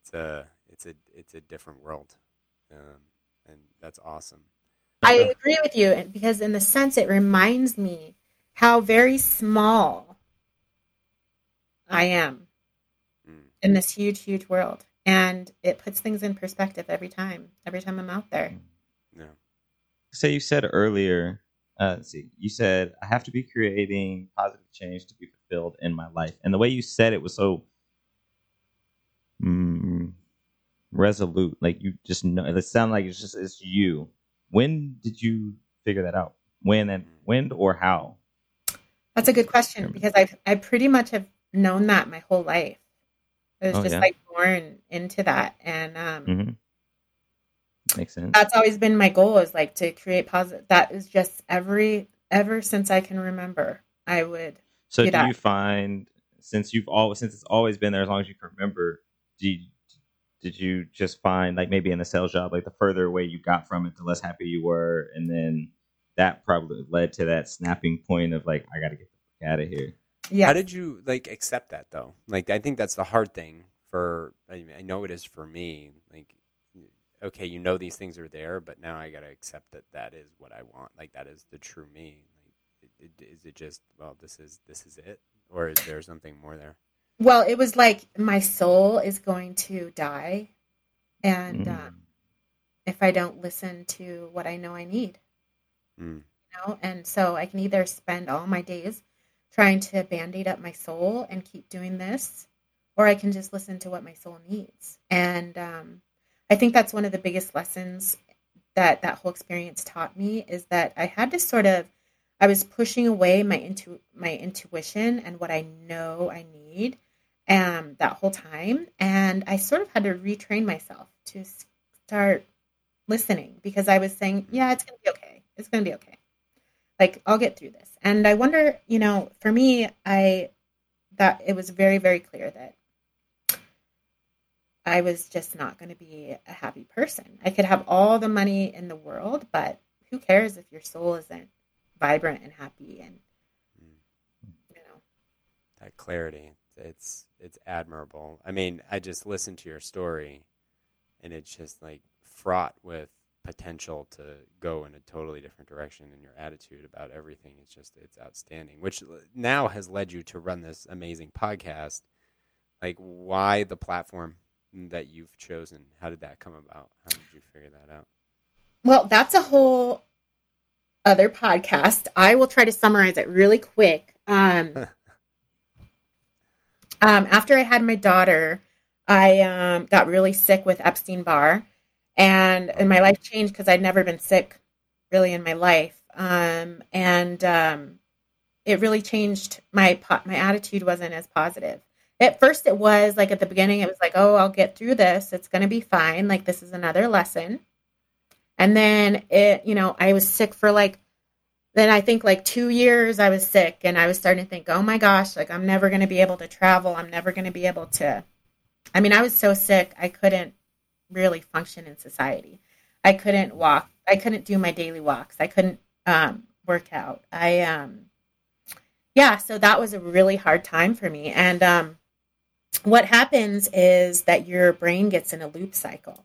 it's a it's a it's a different world, um, and that's awesome. I agree with you because, in the sense, it reminds me how very small I am Mm. in this huge, huge world, and it puts things in perspective every time. Every time I'm out there. Yeah. Say you said earlier uh let's see you said i have to be creating positive change to be fulfilled in my life and the way you said it was so mm, resolute like you just know it sounded like it's just it's you when did you figure that out when and when or how That's a good question because I I pretty much have known that my whole life. I was Oh, just yeah? like born into that, and um, mm-hmm. Makes sense that's always been my goal is like to create positive. That is just every ever since I can remember. I would so do do that. you find since you've always since it's always been there as long as you can remember do you, did you just find like maybe in a sales job like the further away you got from it the less happy you were and then that probably led to that snapping point of like i gotta get the fuck out of here yeah. How did you like accept that though? Like I think that's the hard thing for I, mean, I know it is for me. Like okay, you know these things are there, but now I got to accept that that is what I want. Like that is the true me. Like it, it, is it just well this is this is it or is there something more there? Well, it was like my soul is going to die, and Mm. um, if I don't listen to what I know I need, Mm. you know, and so I can either spend all my days trying to band-aid up my soul and keep doing this, or I can just listen to what my soul needs. And um, I think that's one of the biggest lessons that that whole experience taught me is that I had to sort of I was pushing away my intu- my intuition and what I know I need um that whole time and I sort of had to retrain myself to start listening because I was saying, yeah, it's going to be okay. It's going to be okay. Like I'll get through this. And I wonder, you know, for me, I that it was very very clear that I was just not going to be a happy person. I could have all the money in the world, but who cares if your soul isn't vibrant and happy and you know. That clarity, it's it's admirable. I mean, I just listened to your story, and it's just like fraught with potential to go in a totally different direction in your attitude about everything. It's just it's outstanding, which now has led you to run this amazing podcast. Like, why the platform that you've chosen? How did that come about? How did you figure that out? Well, that's a whole other podcast. I will try to summarize it really quick. Um, (laughs) um, after I had my daughter, I um, got really sick with Epstein Barr, and, and my life changed because I'd never been sick really in my life. Um, and um, it really changed my my attitude wasn't as positive. At first, it was like at the beginning, it was like, oh, I'll get through this. It's going to be fine. Like this is another lesson. And then it, you know, I was sick for like then I think like two years I was sick and I was starting to think, oh my gosh, like I'm never going to be able to travel. I'm never going to be able to. I mean, I was so sick, I couldn't really function in society. I couldn't walk. I couldn't do my daily walks. I couldn't um, work out. I, um, yeah, so that was a really hard time for me. And um, what happens is that your brain gets in a loop cycle.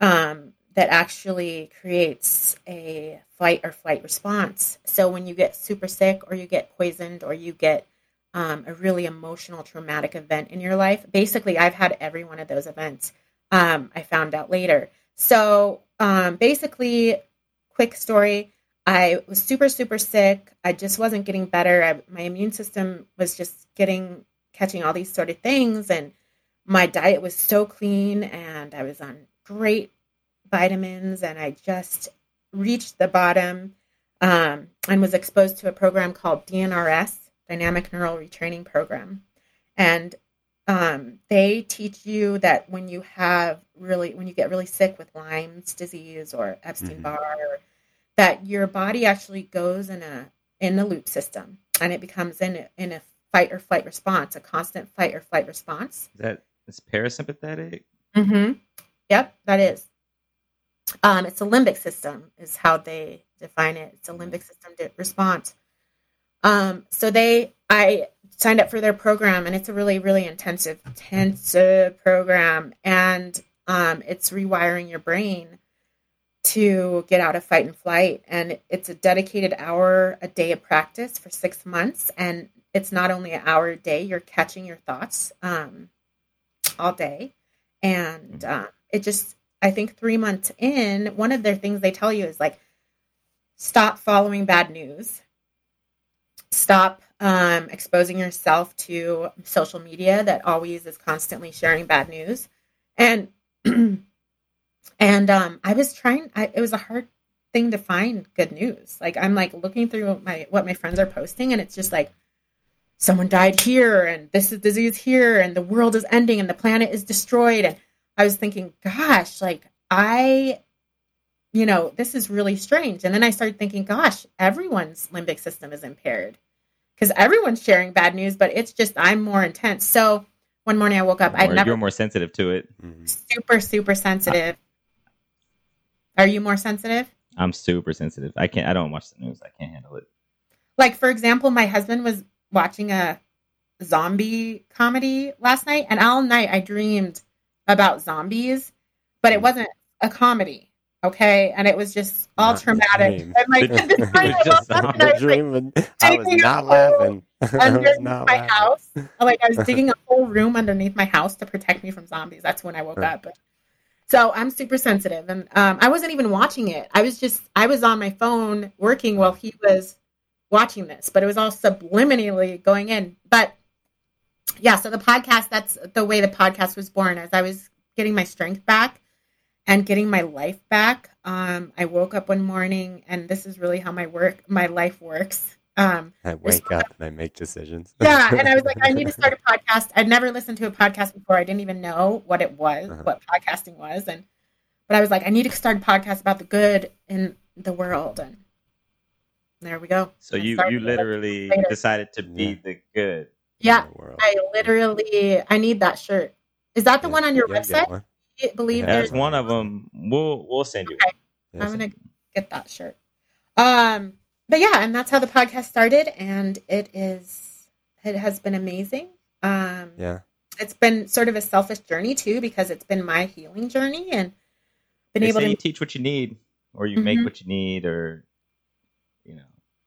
Um, that actually creates a fight or flight response. So when you get super sick or you get poisoned or you get um, a really emotional traumatic event in your life, basically, I've had every one of those events. Um, I found out later. So um, basically, quick story. I was super, super sick. I just wasn't getting better. I, my immune system was just getting, catching all these sort of things. And my diet was so clean and I was on great vitamins and I just reached the bottom um, and was exposed to a program called DNRS, Dynamic Neural Retraining Program. And um, they teach you that when you have really, when you get really sick with Lyme's disease or Epstein Barr, mm-hmm. that your body actually goes in a in a loop system and it becomes in a, in a fight or flight response, a constant fight or flight response. Is that is parasympathetic? Mm-hmm. Yep, that is. Um, it's a limbic system, is how they define it. It's a limbic system response. Um, so they, I signed up for their program, and it's a really, really intensive, intensive program, and um, it's rewiring your brain to get out of fight and flight. And it's a dedicated hour a day of practice for six months, and it's not only an hour a day; you're catching your thoughts um, all day, and uh, it just I think three months in, one of their things they tell you is like, stop following bad news, stop um, exposing yourself to social media that always is constantly sharing bad news, and (clears throat) and um, I was trying. I, it was a hard thing to find good news. Like I'm like looking through my what my friends are posting, and it's just like someone died here, and this is disease here, and the world is ending, and the planet is destroyed, and I was thinking, gosh, like I, you know, this is really strange. And then I started thinking, gosh, everyone's limbic system is impaired because everyone's sharing bad news, but it's just I'm more intense. So one morning I woke up. I never you're more sensitive to it. Mm-hmm. Super, super sensitive. Are you more sensitive? I'm super sensitive. I can't. I don't watch the news. I can't handle it. Like for example, my husband was watching a zombie comedy last night, and all night I dreamed about zombies, but it mm. wasn't a comedy. Okay, and it was just all not traumatic. And like this time I woke up and I was, dream, like, (laughs) I was not laughing. underneath not my laughing. house, like I was (laughs) digging a whole room underneath my house to protect me from zombies. That's when I woke up. But, so I'm super sensitive, and um, I wasn't even watching it. I was just I was on my phone working while he was watching this, but it was all subliminally going in. But yeah, so the podcast, that's the way the podcast was born as I was getting my strength back and getting my life back. Um, I woke up one morning and this is really how my work, my life works. Um, I wake up and I make decisions. (laughs) yeah. And I was like, I need to start a (laughs) podcast. I'd never listened to a podcast before. I didn't even know what it was, uh-huh. what podcasting was. And, but I was like, I need to start a podcast about the good in the world. And there we go. So you, you literally decided to be yeah. the good. Yeah, I literally I need that shirt. Is that the yeah, one on your yeah, website? I believe yeah, that's one of them. We'll we'll send you. Okay. I'm gonna get that shirt. Um, but yeah, and that's how the podcast started, and it is it has been amazing. Um, yeah, it's been sort of a selfish journey too because it's been my healing journey and been they able to teach what you need, or you mm-hmm. make what you need, or you know.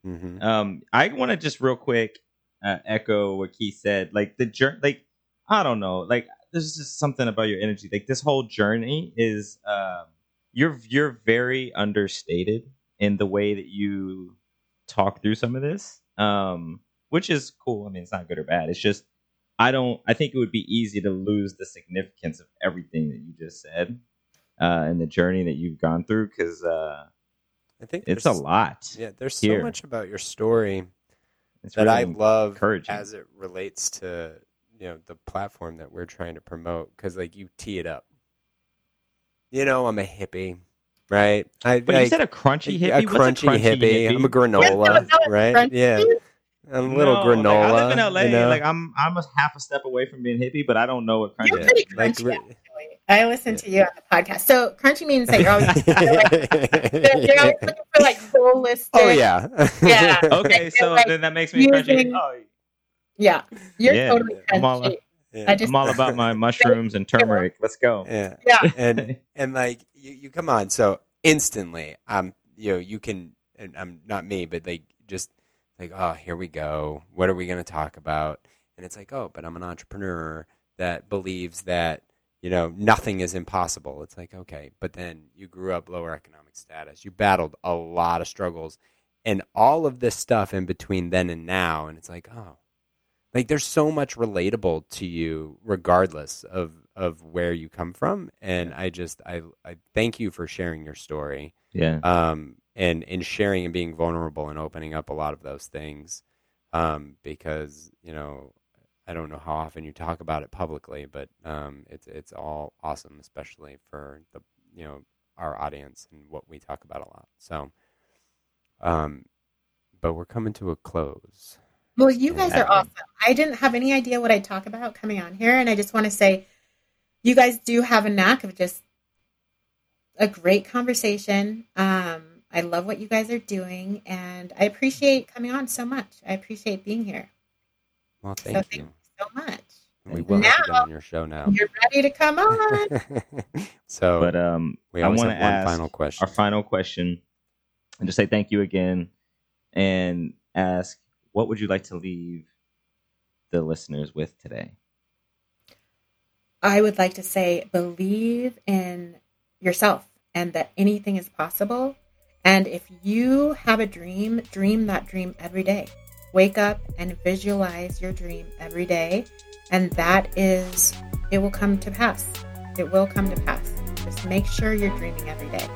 Mm-hmm. Um, I want to just real quick uh, echo what Keith said. Like the journey, like I don't know, like there's just something about your energy. Like this whole journey is, um, you're you're very understated in the way that you talk through some of this, um, which is cool. I mean, it's not good or bad. It's just I don't. I think it would be easy to lose the significance of everything that you just said uh, and the journey that you've gone through because uh, I think it's a lot. Yeah, there's here. so much about your story It's that I love encouraging. as it relates to you know the platform that we're trying to promote because like you tee it up. You know, I'm a hippie, right? I, But I- you said a crunchy hippie. a What's crunchy, hippie. I'm a granola, right? Crunchy? Yeah, a little No, granola. Like, I live in LA. you know? Like I'm, I'm a half a step away from being hippie, but I don't know what crunchy. You're is. pretty like crunchy, re- actually. I listen to you on the podcast. So crunchy means that you're always, that (laughs) you're always looking for like holistic. oh yeah, Yeah. (laughs) Okay, Like, so like then that makes me crunchy. Oh, Yeah. You're Yeah, totally I'm all yeah. I just I'm all about my (laughs) mushrooms and turmeric. Let's go. yeah. yeah. and and like you, you come on so instantly um you know you can and i'm not me but like just like oh here we go what are we going to talk about and it's like oh but i'm an entrepreneur that believes that you know nothing is impossible. It's like okay but then you grew up lower economic status. You battled a lot of struggles and all of this stuff in between then and now. And it's like oh like there's so much relatable to you regardless of of where you come from. And i just i i thank you for sharing your story Yeah. um and and sharing and being vulnerable and opening up a lot of those things um because you know i don't know how often you talk about it publicly but um it's it's all awesome especially for the you know our audience and what we talk about a lot so um but we're coming to a close Well, you guys are awesome. I didn't have any idea what I'd talk about coming on here, and I just want to say, you guys do have a knack of just a great conversation. Um, I love what you guys are doing, and I appreciate coming on so much. I appreciate being here well So thank thank you so much. we will have you on your show now You're ready to come on. (laughs) so But um, we I want to one ask final question our final question and just say thank you again and ask what would you like to leave the listeners with today? I would like to say believe in yourself and that anything is possible. And if you have a dream, dream that dream every day. Wake up and visualize your dream every day. And that is, it will come to pass. It will come to pass. Just make sure you're dreaming every day.